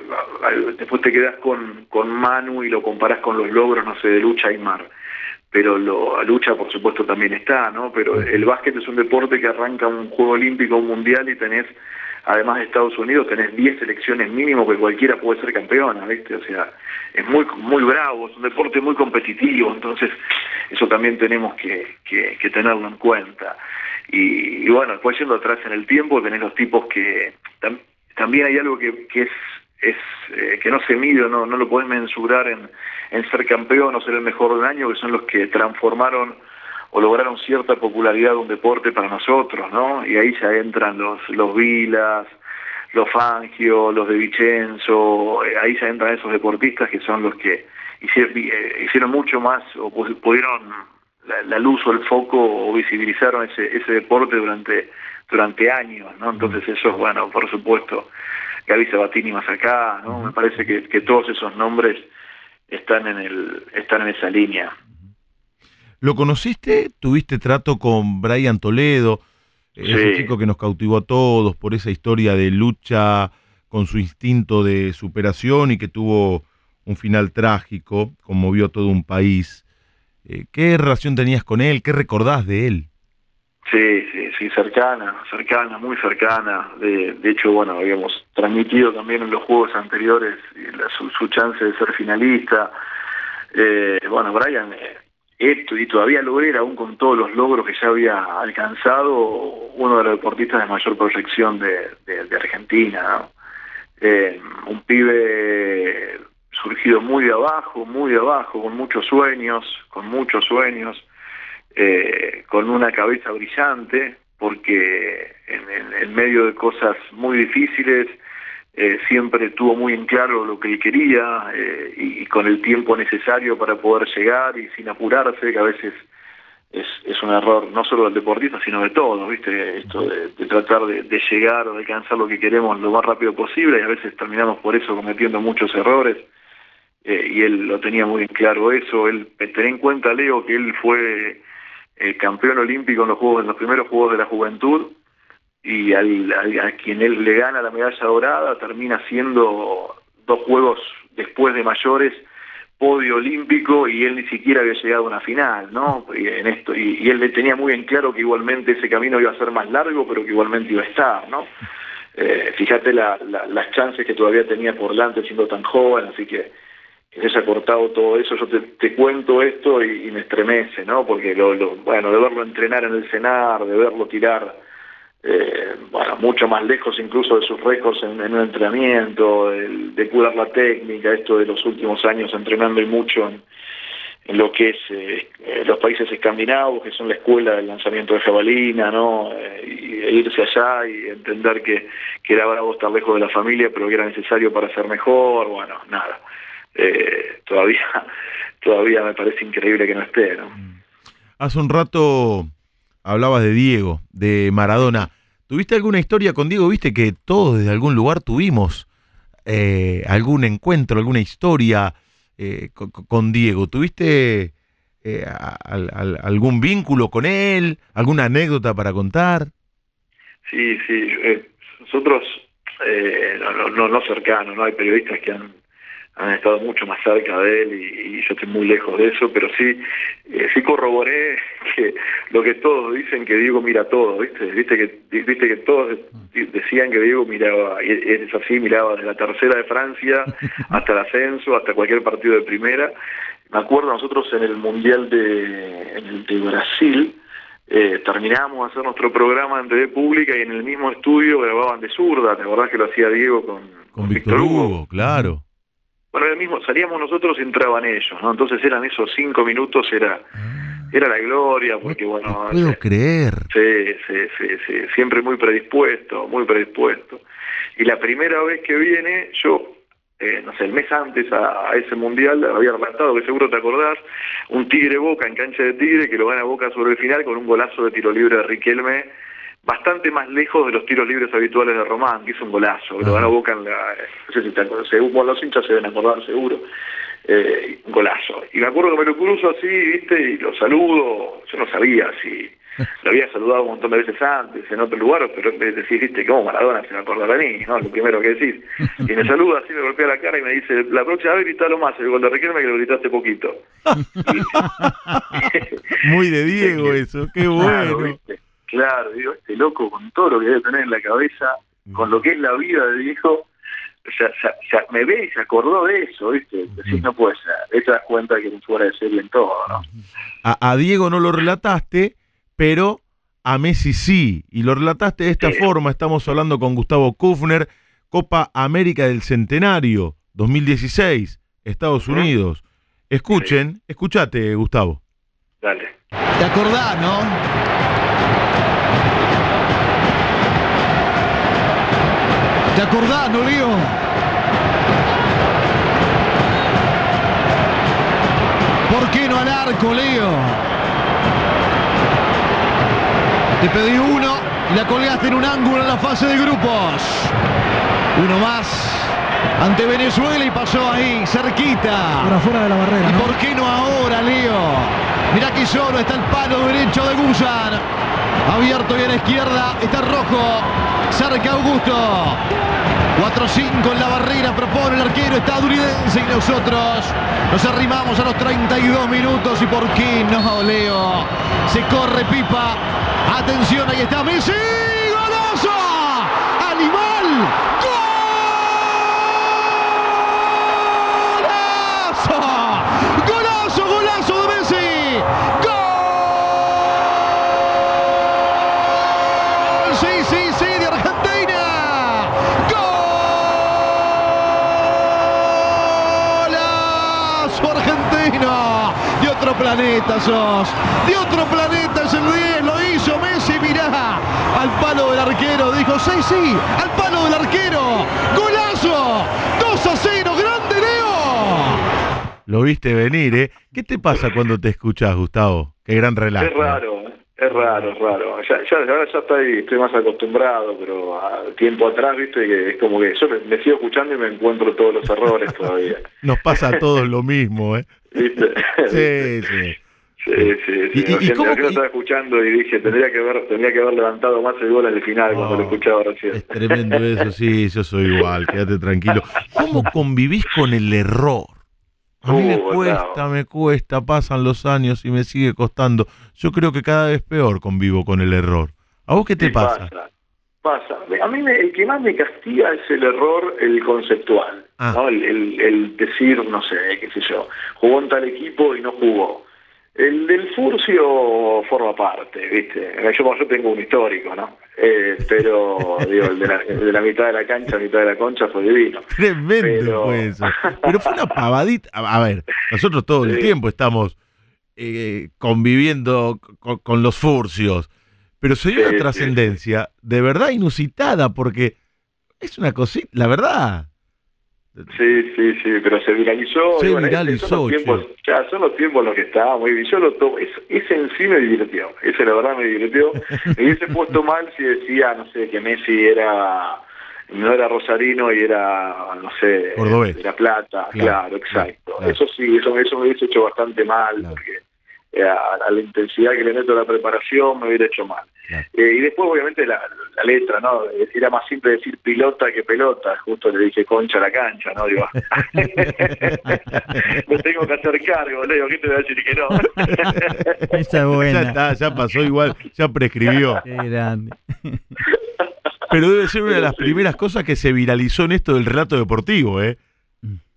después te quedas con, con Manu y lo comparas con los logros, no sé, de lucha y mar. Pero lo, la lucha, por supuesto, también está, ¿no? Pero el básquet es un deporte que arranca un Juego Olímpico, un Mundial y tenés, además de Estados Unidos, tenés 10 selecciones mínimo que cualquiera puede ser campeona, ¿viste? O sea, es muy muy bravo, es un deporte muy competitivo, entonces eso también tenemos que, que, tenerlo en cuenta. Y, bueno, después yendo atrás en el tiempo, tenés los tipos que también hay algo que, es, es eh, que no se mide, no, no lo podés mensurar en, ser campeón o ser el mejor del año, que son los que transformaron o lograron cierta popularidad de un deporte para nosotros, ¿no? Y ahí ya entran los, los Vilas, los Fangio, los de Vicenzo, eh, ahí ya entran esos deportistas que son los que hicieron, eh, hicieron mucho más o pudieron la, luz o el foco o visibilizaron ese, ese deporte durante durante años, ¿no? Entonces eso, bueno, por supuesto, Gaby Sabatini más acá, ¿no? Me parece que, que todos esos nombres están en el están en esa línea. ¿Lo conociste? ¿Tuviste trato con Brian Toledo? Ese chico que nos cautivó a todos por esa historia de lucha con su instinto de superación y que tuvo un final trágico, conmovió todo un país. Eh, ¿Qué relación tenías con él? ¿Qué recordás de él? Sí, sí, sí, cercana, cercana, muy cercana. De, de hecho, bueno, habíamos transmitido también en los juegos anteriores su, chance de ser finalista. Eh, bueno, Brian, eh, esto y todavía lo era, aún con todos los logros que ya había alcanzado, uno de los deportistas de mayor proyección de, de, Argentina. Eh, un pibe surgido muy de abajo, muy de abajo, con muchos sueños, con muchos sueños eh, con una cabeza brillante, porque en, medio de cosas muy difíciles eh, siempre tuvo muy en claro lo que él quería eh, y, con el tiempo necesario para poder llegar y sin apurarse, que a veces es, es un error no solo del deportista, sino de todos, ¿viste? Esto de, tratar de, llegar o de alcanzar lo que queremos lo más rápido posible y a veces terminamos por eso cometiendo muchos errores. y él lo tenía muy en claro eso. Él, ten en cuenta, Leo, que él fue campeón olímpico en los juegos, en los primeros Juegos de la Juventud, y al, a quien él le gana la medalla dorada termina siendo dos juegos después de mayores podio olímpico y él ni siquiera había llegado a una final, ¿no? Y, en esto y, él le tenía muy en claro que igualmente ese camino iba a ser más largo, pero que igualmente iba a estar, ¿no? Eh, fíjate la, las chances que todavía tenía por delante siendo tan joven, así que haya cortado todo eso, yo te, cuento esto y, me estremece, ¿no? Porque, lo, bueno, de verlo entrenar en el cenar, de verlo tirar, eh, bueno, mucho más lejos incluso de sus récords en, un entrenamiento, de, curar la técnica, esto de los últimos años entrenando y mucho en, lo que es eh, los países escandinavos, que son la escuela del lanzamiento de jabalina, ¿no? Eh, y e irse allá y entender que, que era bravo estar lejos de la familia, pero que era necesario para ser mejor, bueno, nada eh, todavía, (laughs) todavía me parece increíble que no esté. ¿no? Hace un rato hablabas de Diego, de Maradona. ¿Tuviste alguna historia con Diego? Viste que todos desde algún lugar tuvimos eh, algún encuentro, alguna historia eh, con, Diego. ¿Tuviste eh, algún vínculo con él? ¿Alguna anécdota para contar? Sí, sí. nosotros, no, no, no cercanos, ¿no? Hay periodistas que han han estado mucho más cerca de él y, yo estoy muy lejos de eso, pero sí, eh, sí corroboré (laughs) que lo que todos dicen que Diego mira todo, ¿viste? Viste que, viste que todos decían que Diego miraba, y es así, miraba desde la tercera de Francia (laughs) hasta el ascenso, hasta cualquier partido de primera. Me acuerdo nosotros en el Mundial de, en de Brasil, eh, terminábamos de hacer nuestro programa en TV pública y en el mismo estudio grababan de zurda, ¿te acordás que lo hacía Diego con, con, Víctor Hugo? Claro. Bueno, el mismo, salíamos nosotros y entraban ellos, ¿no? Entonces eran esos cinco minutos, era ah. era la gloria, porque bueno... No puedo creer. Sí, sí, sí, sí, siempre muy predispuesto, muy predispuesto. Y la primera vez que viene, yo eh, no sé, el mes antes a, ese mundial había relatado, que seguro te acordás, un Tigre Boca en cancha de Tigre que lo gana Boca sobre el final con un golazo de tiro libre de Riquelme, bastante más lejos de los tiros libres habituales de Román, que hizo un golazo, que lo gana Boca en la, no sé si te acordás, los hinchas se deben acordar seguro, eh, un golazo. Y me acuerdo que me lo cruzo así, viste, y lo saludo, yo no sabía si (laughs) lo había saludado un montón de veces antes en otro lugar, pero decís, viste, ¿cómo Maradona se me acordará a mí? ¿no? Lo primero que decís. Y me saluda así, me golpea la cara y me dice, la próxima vez gritalo más, el gol de Riquelme que lo gritaste poquito. (laughs) Muy de Diego eso, qué bueno. Claro, digo, este loco con todo lo que debe tener en la cabeza, con lo que es la vida de Diego, o sea, me ve y se acordó de eso, ¿viste? Decís, no puede ser. Te das cuenta que no fuera de serie en todo, ¿no? A, a Diego no lo relataste, pero a Messi sí. Y lo relataste de esta forma. Estamos hablando con Gustavo Kufner, Copa América del Centenario 2016, Estados Unidos. Escuchen, escúchate, Gustavo. Dale. ¿Te acordás, no? ¿Te acordás, no, Lío? ¿Por qué no al arco, Leo? Te pedí uno y la colgaste en un ángulo en la fase de grupos. Uno más ante Venezuela y pasó ahí, cerquita. Por afuera de la barrera. ¿Y por qué no ahora, Leo? Mira aquí solo está el palo derecho de Guzan. Abierto y a la izquierda está Rojo. Cerca Augusto. 4-5 en la barrera, propone el arquero estadounidense y nosotros nos arrimamos a los 32 minutos y por qué no, Leo. Se corre Pipa Atención, ahí está Messi. ¡Golazo! ¡Animal! Otro planeta sos. De otro planeta es el 10, lo hizo Messi, mirá. Al palo del arquero, dijo, sí, sí, al palo del arquero. ¡Golazo! 2 a 0, grande Leo. Lo viste venir, ¿eh? ¿Qué te pasa cuando te escuchas, Gustavo? Qué gran relato. Es raro, ¿eh? es raro, es raro. Ya, ya, ahora ya estoy, estoy más acostumbrado, pero a tiempo atrás, viste, que es como que yo me, me sigo escuchando y me encuentro todos los errores (laughs) todavía. Nos pasa a todos lo mismo, ¿eh? ¿Viste? Sí, sí. Sí, sí, sí. ¿Y, y cómo, lo estaba escuchando y dije, tendría que haber, tendría que haber levantado más el gol en el final cuando lo escuchaba recién. Es tremendo eso, sí, yo soy igual, quédate tranquilo. ¿Cómo convivís con el error? A mí me Uh, cuesta, me cuesta, pasan los años y me sigue costando. Yo creo que cada vez peor convivo con el error. ¿A vos qué te Sí, pasa? pasa? Pasa. A mí me- el que más me castiga es el error, el conceptual. Ah. ¿no? El, el- el decir, no sé, qué sé yo, jugó en tal equipo y no jugó. El del Furcio forma parte, ¿viste? Yo, yo tengo un histórico, ¿no? Eh, pero, (laughs) digo, el de, la, el de la mitad de la cancha, mitad de la concha fue divino. Tremendo Pero- fue eso. (laughs) Pero fue una pavadita. A a ver, nosotros todo el Sí. tiempo estamos eh, conviviendo con, con los furcios. Pero se dio Sí, una sí, trascendencia de verdad inusitada porque es una cosita, la verdad. Sí, sí, sí, pero se viralizó. Se y bueno, viralizó, Son los, tiempos, ya, son los tiempos en los que estábamos. bien. Yo lo tomo, es- ese en sí me divirtió. Ese la verdad me divirtió. (laughs) Me hubiese puesto mal si decía, no sé, que Messi era no era rosarino y era, no sé, Cordobés. era plata. Claro, Claro, exacto. claro. Eso sí, eso, eso me hubiese hecho bastante mal, Claro. porque eh, a, a la intensidad que le meto a la preparación me hubiera hecho mal. Claro. Eh, y después, obviamente, la, la letra, ¿no? Era más simple decir pilota que pelota, justo le dije concha a la cancha, ¿no? Digo, (laughs) me tengo que hacer cargo, le digo, ¿qué te voy a decir que no? (laughs) Esa es buena. Ya está, ya pasó igual, ya prescribió. Qué grande. Pero debe ser una de las primeras cosas que se viralizó en esto del relato deportivo, ¿eh?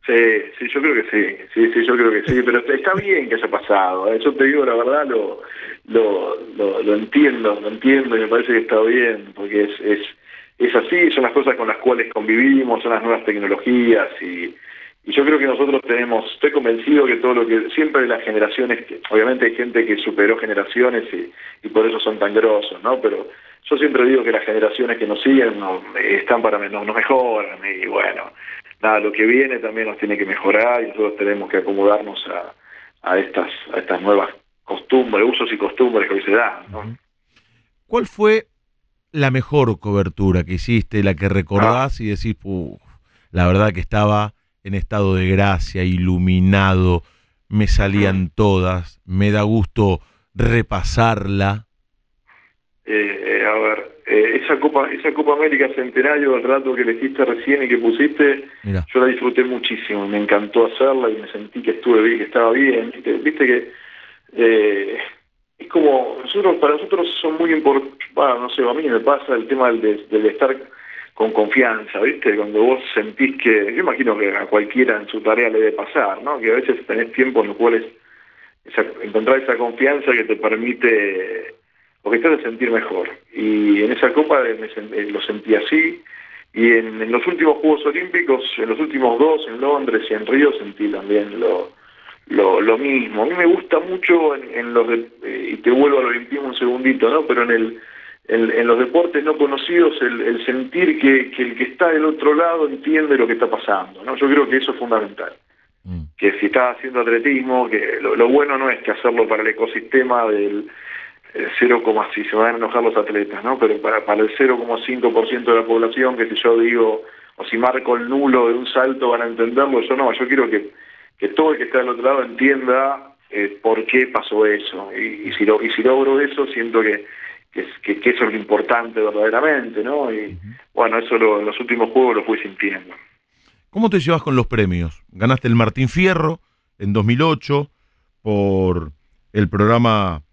Sí, sí, yo creo que sí, sí, sí, yo creo que sí, pero está bien que haya pasado, ¿eh? yo te digo la verdad, lo, lo, lo, lo entiendo, lo entiendo y me parece que está bien, porque es, es, es así, son las cosas con las cuales convivimos, son las nuevas tecnologías y, y yo creo que nosotros tenemos, estoy convencido que todo lo que, siempre las generaciones, obviamente hay gente que superó generaciones y, y por eso son tan grosos, ¿no? Pero yo siempre digo que las generaciones que nos siguen no, están para nos, nos mejoran y bueno, nada, lo que viene también nos tiene que mejorar y nosotros tenemos que acomodarnos a, a estas a estas nuevas costumbres, usos y costumbres que hoy se dan. ¿no? ¿Cuál fue la mejor cobertura que hiciste, la que recordás y decís, "Puf, la verdad que estaba en estado de gracia, iluminado, me salían todas, me da gusto repasarla? Eh, a ver, eh, esa Copa esa Copa América Centenario, el rato que elegiste recién y que pusiste, Mira, yo la disfruté muchísimo, me encantó hacerla y me sentí que estuve bien, que estaba bien. Viste, Viste que eh, es como, nosotros para nosotros son muy importantes, no sé, a mí me pasa el tema del, de, del estar con confianza, ¿viste? Cuando vos sentís que, yo imagino que a cualquiera en su tarea le debe pasar, ¿no? Que a veces tenés tiempo en los cuales esa, encontrar esa confianza que te permite o que te hace sentir mejor. Y en esa copa me eh, lo sentí así. Y en, en los últimos Juegos Olímpicos, en los últimos dos, en Londres y en Río, sentí también lo, lo, lo mismo. A mí me gusta mucho en, en los, de- eh, y te vuelvo al olimpismo un segundito, ¿no? Pero en el en, en los deportes no conocidos el, el sentir que, que el que está del otro lado entiende lo que está pasando, ¿no? Yo creo que eso es fundamental mm, que si estás haciendo atletismo, que lo, lo bueno no es que hacerlo para el ecosistema del 0, si se van a enojar los atletas, ¿no? Pero para, para el 0,5% de la población, que si yo digo, o si marco el nulo de un salto van a entenderlo, yo no, yo quiero que, que todo el que está del otro lado entienda eh, por qué pasó eso. Y, y si lo, y si logro eso, siento que, que, es- que, que eso es lo importante verdaderamente, ¿no? Y bueno, eso lo, en los últimos juegos lo fui sintiendo. ¿Cómo te llevas con los premios? Ganaste el Martín Fierro en 2008 por el programa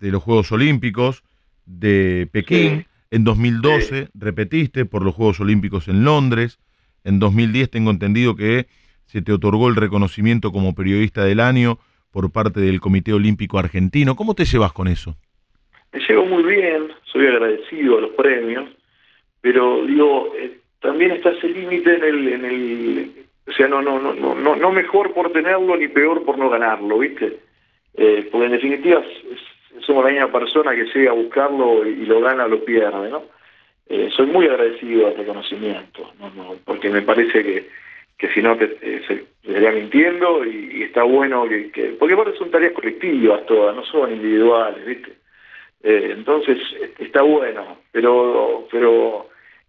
de los Juegos Olímpicos de Pekín. Sí. En 2012 repetiste por los Juegos Olímpicos en Londres. En 2010 tengo entendido que se te otorgó el reconocimiento como periodista del año por parte del Comité Olímpico Argentino. ¿Cómo te llevas con eso? Me llevo muy bien, soy agradecido a los premios, pero digo, eh, también está ese límite en el, en el, o sea, no, no, no, no, no, no mejor por tenerlo ni peor por no ganarlo, ¿viste? Eh, porque en definitiva es- es- somos la misma persona que llega a buscarlo y, lo gana o lo pierde, ¿no? Eh, soy muy agradecido al reconocimiento, ¿no? No, porque me parece que, que si no eh, te estaría mintiendo y, y está bueno que, que, porque aparte son tareas colectivas todas, no son individuales, ¿viste? Eh, entonces eh, está bueno, pero pero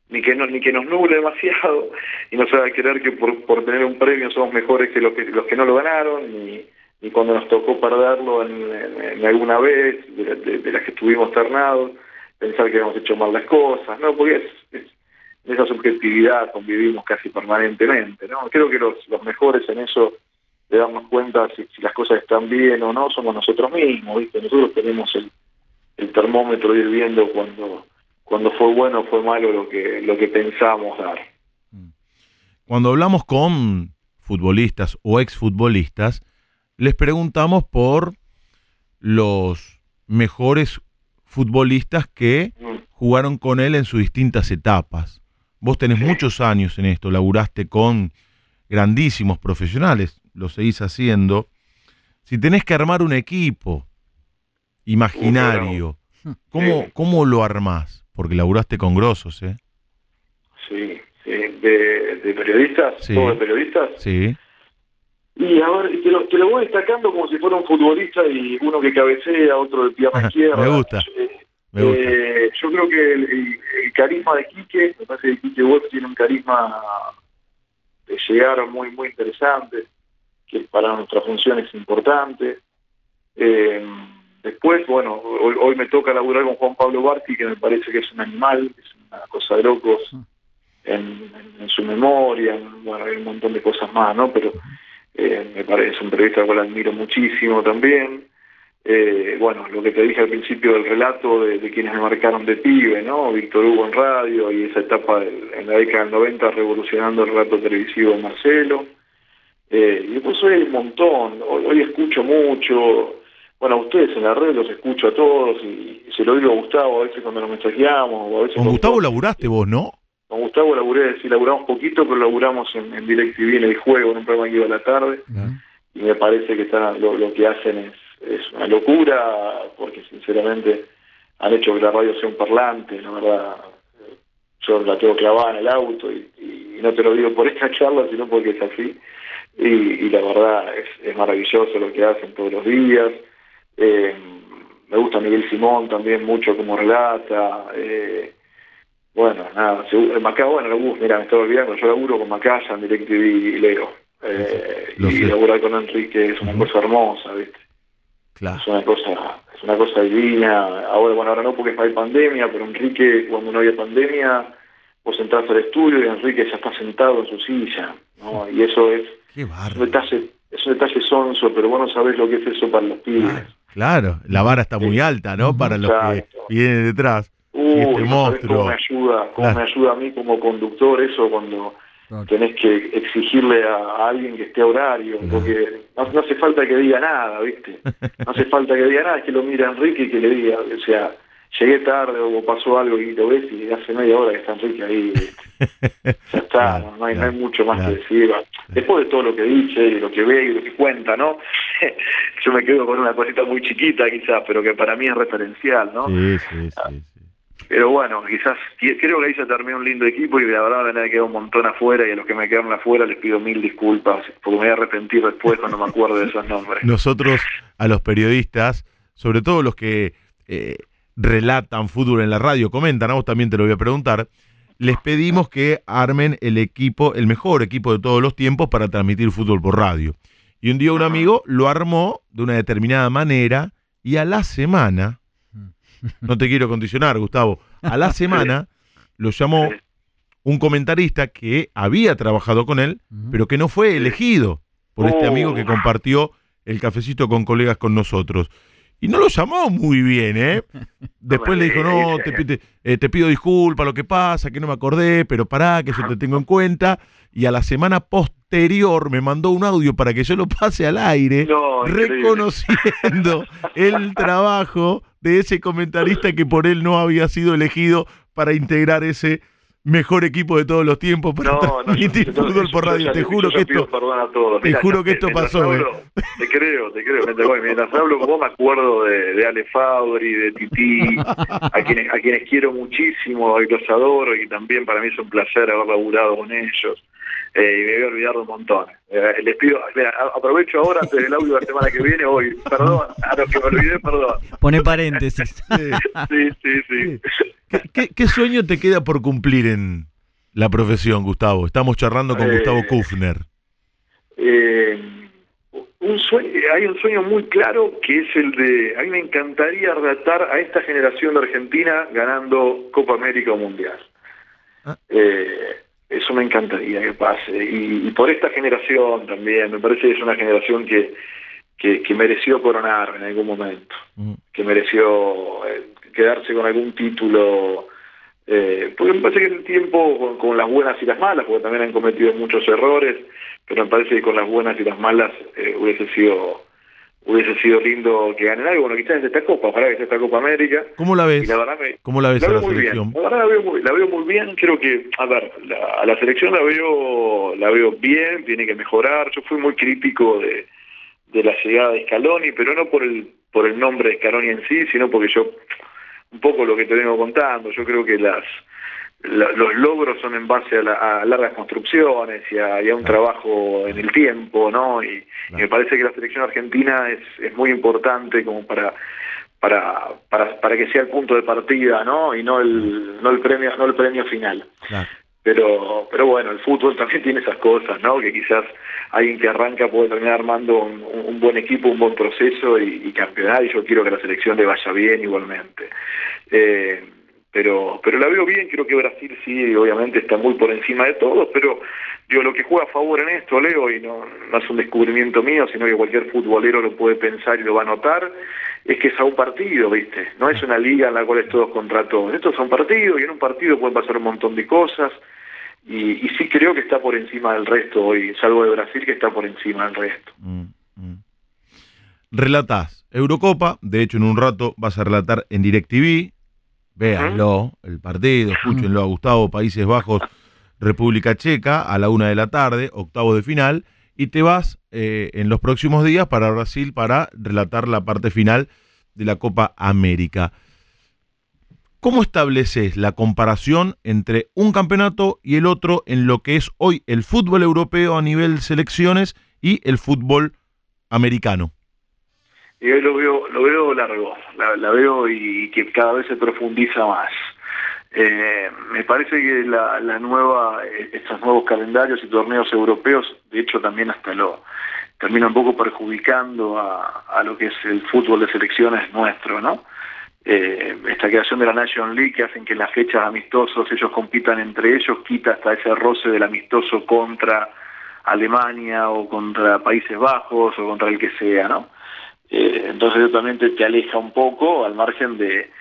ni que no, ni que nos nuble demasiado (laughs) y nos haga creer que por, por tener un premio somos mejores que los que los que no lo ganaron ni, ni cuando nos tocó perderlo en, alguna vez de, la- de- de las que estuvimos ternados pensar que hemos hecho mal las cosas no porque es, es- en esa subjetividad convivimos casi permanentemente no creo que los, los mejores en eso de darnos cuenta si, las cosas están bien o no somos nosotros mismos viste nosotros tenemos el el termómetro de ir viendo cuando cuando fue bueno o fue malo lo que lo que pensamos dar. Cuando hablamos con futbolistas o exfutbolistas, les preguntamos por los mejores futbolistas que Mm. jugaron con él en sus distintas etapas. Vos tenés Sí. muchos años en esto, laburaste con grandísimos profesionales, lo seguís haciendo. Si tenés que armar un equipo imaginario, ¿cómo, Sí. cómo lo armás? Porque laburaste con grosos, ¿eh? Sí, sí. De, de periodistas, Sí. todos de periodistas. Sí. Y a ver, te lo, te lo voy destacando como si fuera un futbolista y uno que cabecea, otro de pierna izquierda. me gusta, Eh, Me gusta. eh, yo creo que el, el- el carisma de Quique, me parece que Quique Wolf tiene un carisma de llegar muy, muy interesante, que para nuestra función es importante. Eh, después, bueno, hoy, hoy me toca laburar con Juan Pablo Barti, que me parece que es un animal, es una cosa de locos en, en su memoria, en- bueno, hay un montón de cosas más, ¿no? Pero eh, me parece un periodista al cual admiro muchísimo también. Eh, bueno, lo que te dije al principio del relato de, de quienes me marcaron de pibe, ¿no? Víctor Hugo en radio y esa etapa del- en la década del 90 revolucionando el relato televisivo de Marcelo. Eh, y después hoy hay un montón, hoy, hoy escucho mucho, bueno, a ustedes en la red los escucho a todos y, y se lo digo a Gustavo a veces cuando nos mensajeamos o a veces Con Gustavo laburaste vos, ¿no? Con Gustavo laburé, sí, laburamos poquito, pero laburamos en, en DirecTV en el juego, en un programa que iba a la tarde, y me parece que está, lo, lo que hacen es, es una locura, porque sinceramente han hecho que la radio sea un parlante, la verdad, yo la tengo clavada en el auto, y, y no te lo digo por esta charla, sino porque es así, y, y la verdad es, es maravilloso lo que hacen todos los días, eh, me gusta Miguel Simón también mucho como relata, eh, bueno, nada, Macá, bueno, laburo, mira, me estaba olvidando, yo laburo con Macaya en DirecTV y Leo. Eh, y sé. laburar con Enrique es una cosa hermosa, ¿viste? Claro. Es una cosa, es una cosa divina. Ahora, bueno, ahora no porque hay pandemia, pero Enrique, cuando no había pandemia, vos entras al estudio y Enrique ya está sentado en su silla, ¿no? Y eso es Qué un bárbaro. detalle, es un detalle sonso, pero vos no sabés lo que es eso para los pibes. Claro, la vara está muy alta, ¿no? Para los que vienen detrás. Uy, este cómo me ayuda, cómo Claro. me ayuda a mí como conductor eso cuando Claro. tenés que exigirle a, a alguien que esté a horario, porque no, no hace falta que diga nada, ¿viste? No hace (laughs) falta que diga nada, es que lo mira Enrique y que le diga, o sea, llegué tarde o pasó algo y lo ves y hace media hora que está Enrique ahí, ¿viste? Ya está, no, hay, no hay mucho más que decir. Después de todo lo que dice y lo que ve y lo que cuenta, ¿no? (laughs) Yo me quedo con una cosita muy chiquita quizás, pero que para mí es referencial, ¿no? Sí, sí, sí. Pero bueno, quizás qui- creo que ahí se terminó un lindo equipo y la verdad me quedado un montón afuera y a los que me quedaron afuera les pido mil disculpas porque me voy a arrepentir después cuando me acuerdo de esos nombres. Nosotros, a los periodistas, sobre todo los que eh, relatan fútbol en la radio, comentan, a vos también te lo voy a preguntar, les pedimos que armen el equipo, el mejor equipo de todos los tiempos para transmitir fútbol por radio. Y un día un amigo lo armó de una determinada manera y a la semana, no te quiero condicionar, Gustavo, a la (laughs) semana lo llamó un comentarista que había trabajado con él, pero que no fue elegido por este amigo que compartió el cafecito con colegas con nosotros. Y no lo llamó muy bien, ¿eh? (laughs) Después le dijo, no, te, pi- te- eh, te pido disculpas lo que pasa, que no me acordé, pero pará, que yo te tengo en cuenta. Y a la semana posterior me mandó un audio para que yo lo pase al aire, No, reconociendo el trabajo de ese comentarista que por él no había sido elegido para integrar ese mejor equipo de todos los tiempos para No, no, yo- fútbol yo- por radio. yo- Te juro que esto... te juro que esto pasó, hablo- Te creo, te creo. Mientras, bueno, mientras hablo con vos me acuerdo de, de Ale Fabri, de Titi, a quienes, a quienes quiero muchísimo y los adoro y también para mí es un placer haber laburado con ellos. Eh, y me voy a olvidar de un montón. Eh, les pido, mira, aprovecho ahora antes del audio de la semana que viene, hoy, perdón, a los que me olvidé, perdón. Pone paréntesis. (laughs) Sí, sí, sí. ¿Qué, qué, qué sueño te queda por cumplir en la profesión, Gustavo? Estamos charlando con Eh, Gustavo Kufner. Eh, un sueño, hay un sueño muy claro que es el de, a mí me encantaría relatar a esta generación de Argentina ganando Copa América o Mundial. Ah. Eh, eso me encantaría que pase. Y, y por esta generación también, me parece que es una generación que, que, que mereció coronar en algún momento, Mm. que mereció eh, quedarse con algún título. Eh, porque me parece que el tiempo, con, con las buenas y las malas, porque también han cometido muchos errores, pero me parece que con las buenas y las malas eh, hubiese sido hubiese sido lindo que ganen algo. Bueno, quizás es esta Copa, ojalá que sea esta Copa América. ¿Cómo la Y ves? la verdad me, ¿Cómo la ves la a la muy selección? bien. La verdad la veo muy, la veo muy bien. Creo que, a ver, la, a la selección la veo, la veo bien, tiene que mejorar. Yo fui muy crítico de, de la llegada de Scaloni, pero no por el, por el nombre de Scaloni en sí, sino porque yo, un poco lo que te vengo contando, yo creo que las la- los logros son en base a, la- a largas construcciones y a, y a un trabajo en el tiempo, ¿no? Y, y me parece que la selección argentina es, es muy importante como para para, para para que sea el punto de partida, ¿no? Y no el no el premio no el premio final. Claro. pero pero bueno, el fútbol (laughs) también tiene esas cosas, ¿no? Que quizás alguien que arranca puede terminar armando un, un buen equipo, un buen proceso y, y, campeonar, y yo quiero que la selección le vaya bien igualmente. Eh, pero pero la veo bien, creo que Brasil sí, obviamente está muy por encima de todos, pero digo, lo que juega a favor en esto, Leo, y no, es un descubrimiento mío, sino que cualquier futbolero lo puede pensar y lo va a notar, es que es a un partido, ¿viste? No es una liga en la cual es todos contra todos. Estos son partidos y en un partido pueden pasar un montón de cosas y, y sí creo que está por encima del resto hoy, salvo de Brasil que está por encima del resto. Mm, mm. Relatás Eurocopa, de hecho en un rato vas a relatar en DirecTV, véanlo, el partido, escúchenlo a Gustavo, Países Bajos, República Checa, a la una de la tarde, octavo de final, y te vas eh, en los próximos días para Brasil para relatar la parte final de la Copa América. ¿Cómo estableces la comparación entre un campeonato y el otro en lo que es hoy el fútbol europeo a nivel selecciones y el fútbol americano? Y hoy lo veo, lo veo largo, la, veo y que cada vez se profundiza más. Eh, me parece que la, la nueva, estos nuevos calendarios y torneos europeos, de hecho también hasta lo termina un poco perjudicando a, a lo que es el fútbol de selecciones nuestro, ¿no? Eh, esta creación de la National League que hacen que las fechas amistosos ellos compitan entre ellos, quita hasta ese roce del amistoso contra Alemania o contra Países Bajos o contra el que sea, ¿no? Eh, entonces también te, aleja un poco al margen de,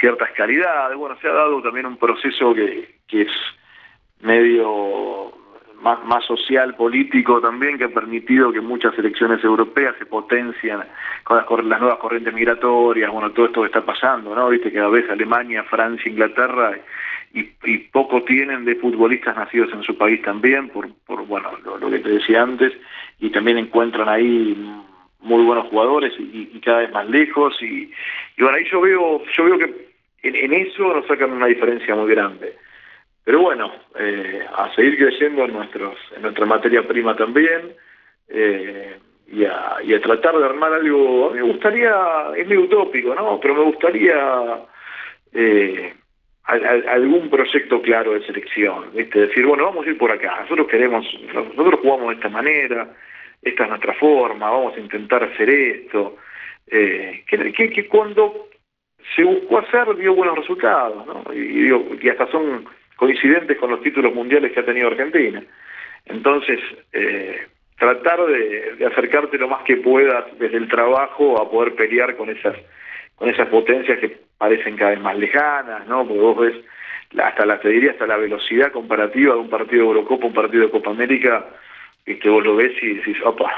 ciertas calidades. Bueno, se ha dado también un proceso que, que es medio más, más social, político también, que ha permitido que muchas elecciones europeas se potencian con las, con las nuevas corrientes migratorias, bueno, todo esto que está pasando, ¿no? Viste que a veces Alemania, Francia, Inglaterra y, y poco tienen de futbolistas nacidos en su país también, por, por bueno, lo que te decía antes, y también encuentran ahí muy buenos jugadores y, y, cada vez más lejos. Y, y bueno ahí yo veo yo veo que en, en, eso nos sacan una diferencia muy grande. Pero bueno eh, a seguir creciendo en nuestros en nuestra materia prima también eh, y, a, y a tratar de armar algo. A mí me gustaría es medio utópico no pero me gustaría eh, algún proyecto claro de selección ¿viste? decir bueno vamos a ir por acá nosotros queremos nosotros jugamos de esta manera esta es nuestra forma, vamos a intentar hacer esto, eh, que, que, que, cuando se buscó hacer dio buenos resultados, ¿no? Y, digo, y hasta son coincidentes con los títulos mundiales que ha tenido Argentina. Entonces, eh, tratar de, de, acercarte lo más que puedas desde el trabajo a poder pelear con esas con esas potencias que parecen cada vez más lejanas, ¿no? Porque vos ves hasta la te diría hasta la velocidad comparativa de un partido de Eurocopa, un partido de Copa América, y que vos lo ves y decís, opa,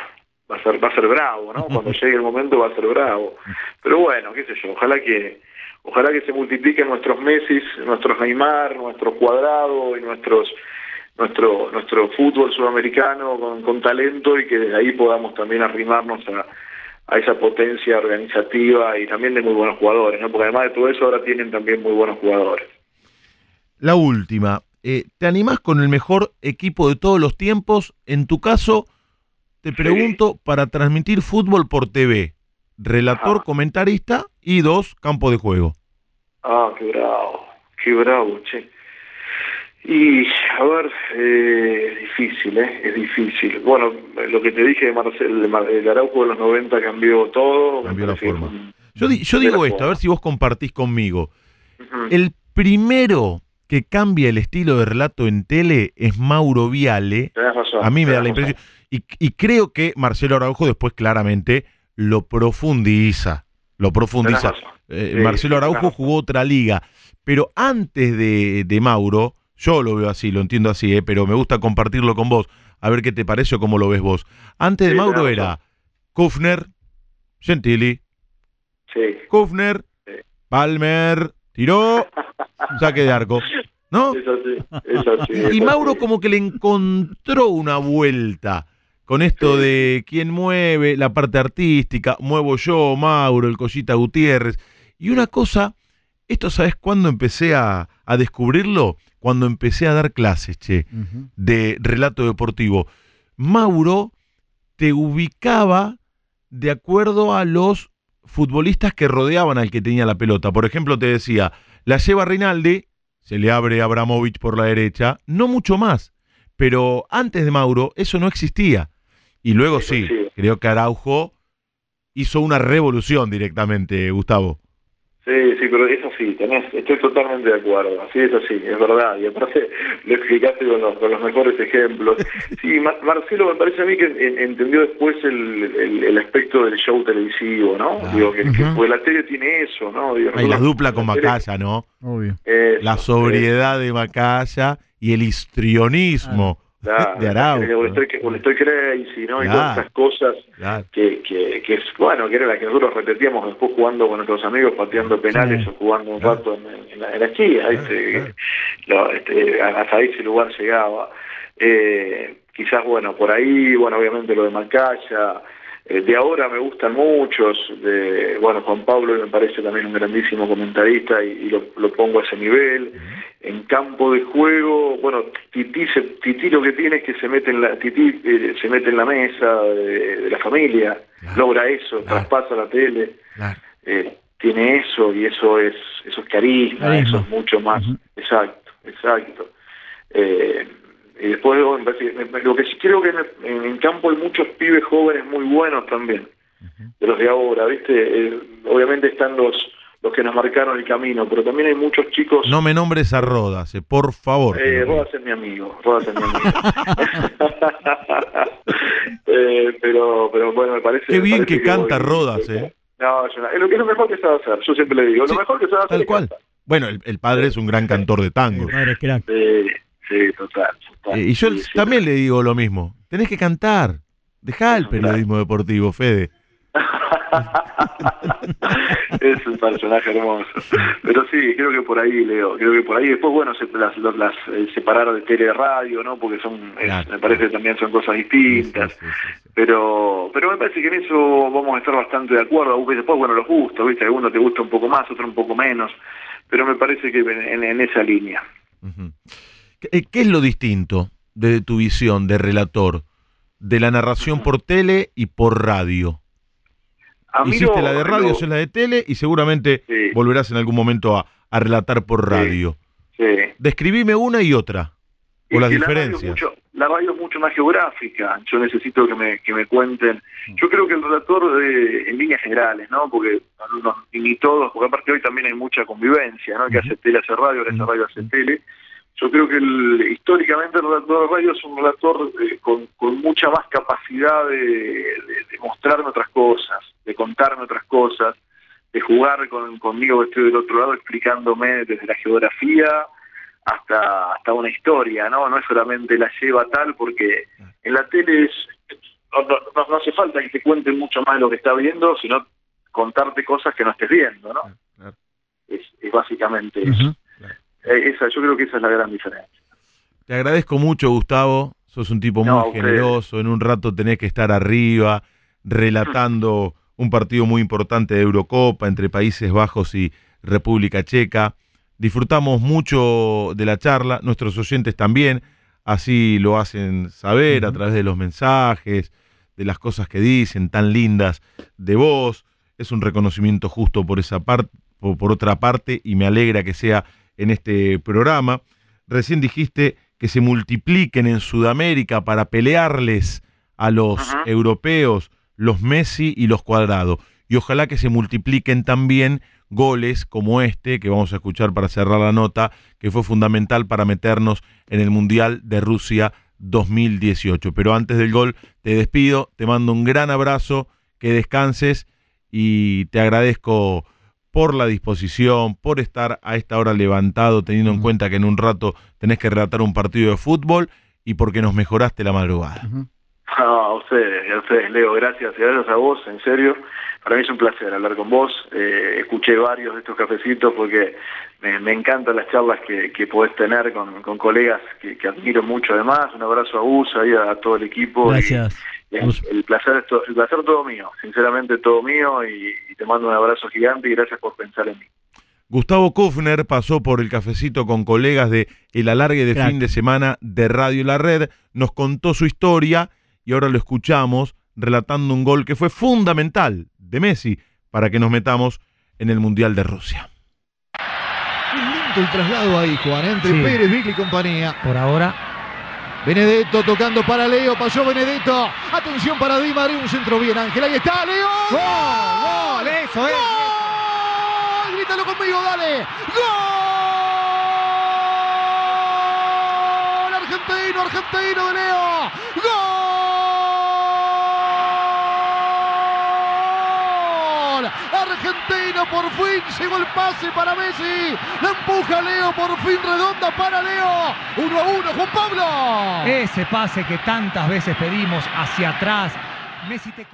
va a ser, va a ser bravo, ¿no? (laughs) Cuando llegue el momento va a ser bravo. Pero bueno, qué sé yo, ojalá que, ojalá que se multipliquen nuestros Messi, nuestros Neymar, nuestros Cuadrado y nuestros nuestro nuestro fútbol sudamericano con, con talento y que desde ahí podamos también arrimarnos a, a esa potencia organizativa y también de muy buenos jugadores, ¿no? Porque además de todo eso ahora tienen también muy buenos jugadores. La última, eh, ¿te animás con el mejor equipo de todos los tiempos? En tu caso, te pregunto, sí. para transmitir fútbol por TV, relator, Ajá. comentarista y dos, campo de juego. Ah, qué bravo, qué bravo, che. Y, a ver, eh, es difícil, ¿eh? Es difícil. Bueno, lo que te dije de Marcel, el Araujo de los 90 cambió todo. Cambió la forma. Un, yo, di, yo digo esto, forma. a ver si vos compartís conmigo. Uh -huh. El primero que cambia el estilo de relato en tele es Mauro Viale. Razón, a mí me da la impresión. Y, y, creo que Marcelo Araujo después claramente lo profundiza. Lo profundiza. Eh, sí, Marcelo Araujo jugó otra liga. Pero antes de, de, Mauro, yo lo veo así, lo entiendo así, eh, pero me gusta compartirlo con vos. A ver qué te parece o cómo lo ves vos. Antes de Mauro era Kufner, Gentili, Kufner, Palmer, tiró, saque de arco. ¿No? (laughs) Es así, es así, es y Mauro así. como que le encontró una vuelta con esto sí. de quién mueve, la parte artística, muevo yo, Mauro, el Collita Gutiérrez. Y una cosa, esto sabes cuándo empecé a, a, descubrirlo? Cuando empecé a dar clases, che, uh -huh. de relato deportivo. Mauro te ubicaba de acuerdo a los futbolistas que rodeaban al que tenía la pelota. Por ejemplo, te decía, la lleva Rinaldi, se le abre a Abramovich por la derecha, no mucho más. Pero antes de Mauro eso no existía. Y luego Sí. creo que Araujo hizo una revolución directamente, Gustavo. Sí, sí, pero es así, tenés, estoy totalmente de acuerdo, así es así, es verdad, y aparte (laughs) lo explicaste con los, con los mejores ejemplos. (laughs) Sí, Mar- Marcelo me parece a mí que en- entendió después el, el, el aspecto del show televisivo, ¿no? Ah, Digo, que, que- ujú. porque la tele tiene eso, ¿no? Digo, Hay la dupla con Macaya, ¿no? Obvio. eso, La sobriedad de Macaya y el histrionismo claro, (laughs) de Araujo. O le estoy, o le estoy crazy, ¿no? Y todas esas cosas que, que, que es, bueno, que era la que nosotros repetíamos después jugando con nuestros amigos, pateando penales Sí. o jugando un rato en, en la, en la chía, este, hasta ese lugar llegaba. Eh, quizás, bueno, por ahí, bueno, obviamente lo de Macaya, eh, de ahora me gustan muchos, de, bueno, Juan Pablo me parece también un grandísimo comentarista y, y lo, lo pongo a ese nivel. En campo de juego, bueno, Titi, se, Titi lo que tiene es que se mete en la, Titi, eh, se mete en la mesa de, de la familia, Claro. logra eso, Claro. traspasa la tele, Claro. eh, tiene eso y eso es, eso es carisma, Carisma. eso es mucho más, exacto, exacto. Eh, y después lo que sí creo que en, en campo hay muchos pibes jóvenes muy buenos también, de los de ahora, ¿viste? Eh, obviamente están los los que nos marcaron el camino, pero también hay muchos chicos... No me nombres a Rodas, eh, por favor. Eh. Rodas es mi amigo, Rodas es mi amigo. (laughs) Eh, pero, pero bueno, me parece... Qué bien parece que canta voy- Rodas, ¿eh? No, es, una- es lo que es lo mejor que sabe hacer, yo siempre le digo, Sí, lo mejor que sabe hacer Tal cual. Bueno, el, el padre es un gran cantor de tango. Padre crack. Sí, sí, total. total. Eh, y yo Sí, sí. también le digo lo mismo. Tenés que cantar. Dejá el periodismo deportivo, Fede. (laughs) (laughs) es un personaje hermoso. Pero sí, creo que por ahí, Leo, creo que por ahí. Después, bueno, se, las, las, las, eh, separar de tele radio, ¿no? Porque son, es- me parece que también son cosas distintas. Sí, sí, sí, sí. Pero pero me parece que en eso vamos a estar bastante de acuerdo. Después, bueno, los gustos, ¿viste? Alguno te gusta un poco más, otro un poco menos. Pero me parece que en, en- en esa línea. Ujú. ¿Qué, eh, qué es lo distinto de tu visión de relator? De la narración por tele y por radio. A mí Hiciste la de radio, lo- haces la de tele y seguramente Sí. volverás en algún momento a, a relatar por Sí. radio. sí. Describime una y otra. O Es las que la radio es diferencias. mucho- La radio, es mucho más geográfica. Yo necesito que me, que me cuenten. Yo creo que el relator, eh, en líneas generales, ¿no? Porque no, no- ni todos, porque aparte hoy también hay mucha convivencia, ¿no? El que hace tele hace radio, el que hace radio hace tele. Yo creo que el- históricamente el relator de radio es un relator eh, con, con mucha más capacidad de, de- de mostrarme otras cosas, de contarme otras cosas, de jugar con, conmigo que estoy del otro lado explicándome desde la geografía hasta hasta una historia, ¿no? No es solamente la lleva tal, porque en la tele es, no, no- no- hace falta que te cuenten mucho más de lo que está viendo, sino contarte cosas que no estés viendo, ¿no? Es básicamente eso. Eh, esa, yo creo que esa es la gran diferencia. Te agradezco mucho, Gustavo. Sos un tipo muy No, generoso. En un rato tenés que estar arriba, relatando (laughs) un partido muy importante de Eurocopa entre Países Bajos y República Checa. Disfrutamos mucho de la charla, nuestros oyentes también, así lo hacen saber a través de los mensajes, de las cosas que dicen, tan lindas de vos. Es un reconocimiento justo por esa parte, por, por otra parte, y me alegra que sea en este programa. Recién dijiste que se multipliquen en Sudamérica para pelearles a los Ajá. europeos los Messi y los Cuadrado. Y ojalá que se multipliquen también goles como este que vamos a escuchar para cerrar la nota, que fue fundamental para meternos en el Mundial de Rusia 2018. Pero antes del gol te despido, te mando un gran abrazo, que descanses y te agradezco por la disposición, por estar a esta hora levantado, teniendo en cuenta que en un rato tenés que relatar un partido de fútbol y porque nos mejoraste la madrugada. Ujú. No, a ustedes, a ustedes, Leo, gracias, y gracias a vos, en serio. Para mí es un placer hablar con vos. Eh, escuché varios de estos cafecitos porque me, me encantan las charlas que, que podés tener con, con colegas que, que admiro mucho además. Un abrazo a Gus, ahí a, todo el equipo. Gracias. y El, placer el placer todo mío, sinceramente todo mío, y, y te mando un abrazo gigante y gracias por pensar en mí. Gustavo Kufner pasó por el cafecito con colegas de El Alargue de Crack. Fin de Semana de Radio La Red, nos contó su historia y ahora lo escuchamos relatando un gol que fue fundamental de Messi para que nos metamos en el Mundial de Rusia. Un lindo el traslado ahí, Juan, entre Sí. Pérez, Bicli y compañía. Por ahora, Benedetto tocando para Leo, pasó Benedetto. Atención para Di María, un centro bien, Ángel. Ahí está, Leo. ¡Gol! ¡Gol! ¡Eso es! ¡Gol! Grítalo conmigo, dale. ¡Gol! Argentino, argentino de Leo. ¡Gol! Por fin llegó el pase para Messi. La empuja Leo, por fin redonda para Leo. Uno a uno, Juan Pablo. ese pase que tantas veces pedimos hacia atrás. Messi te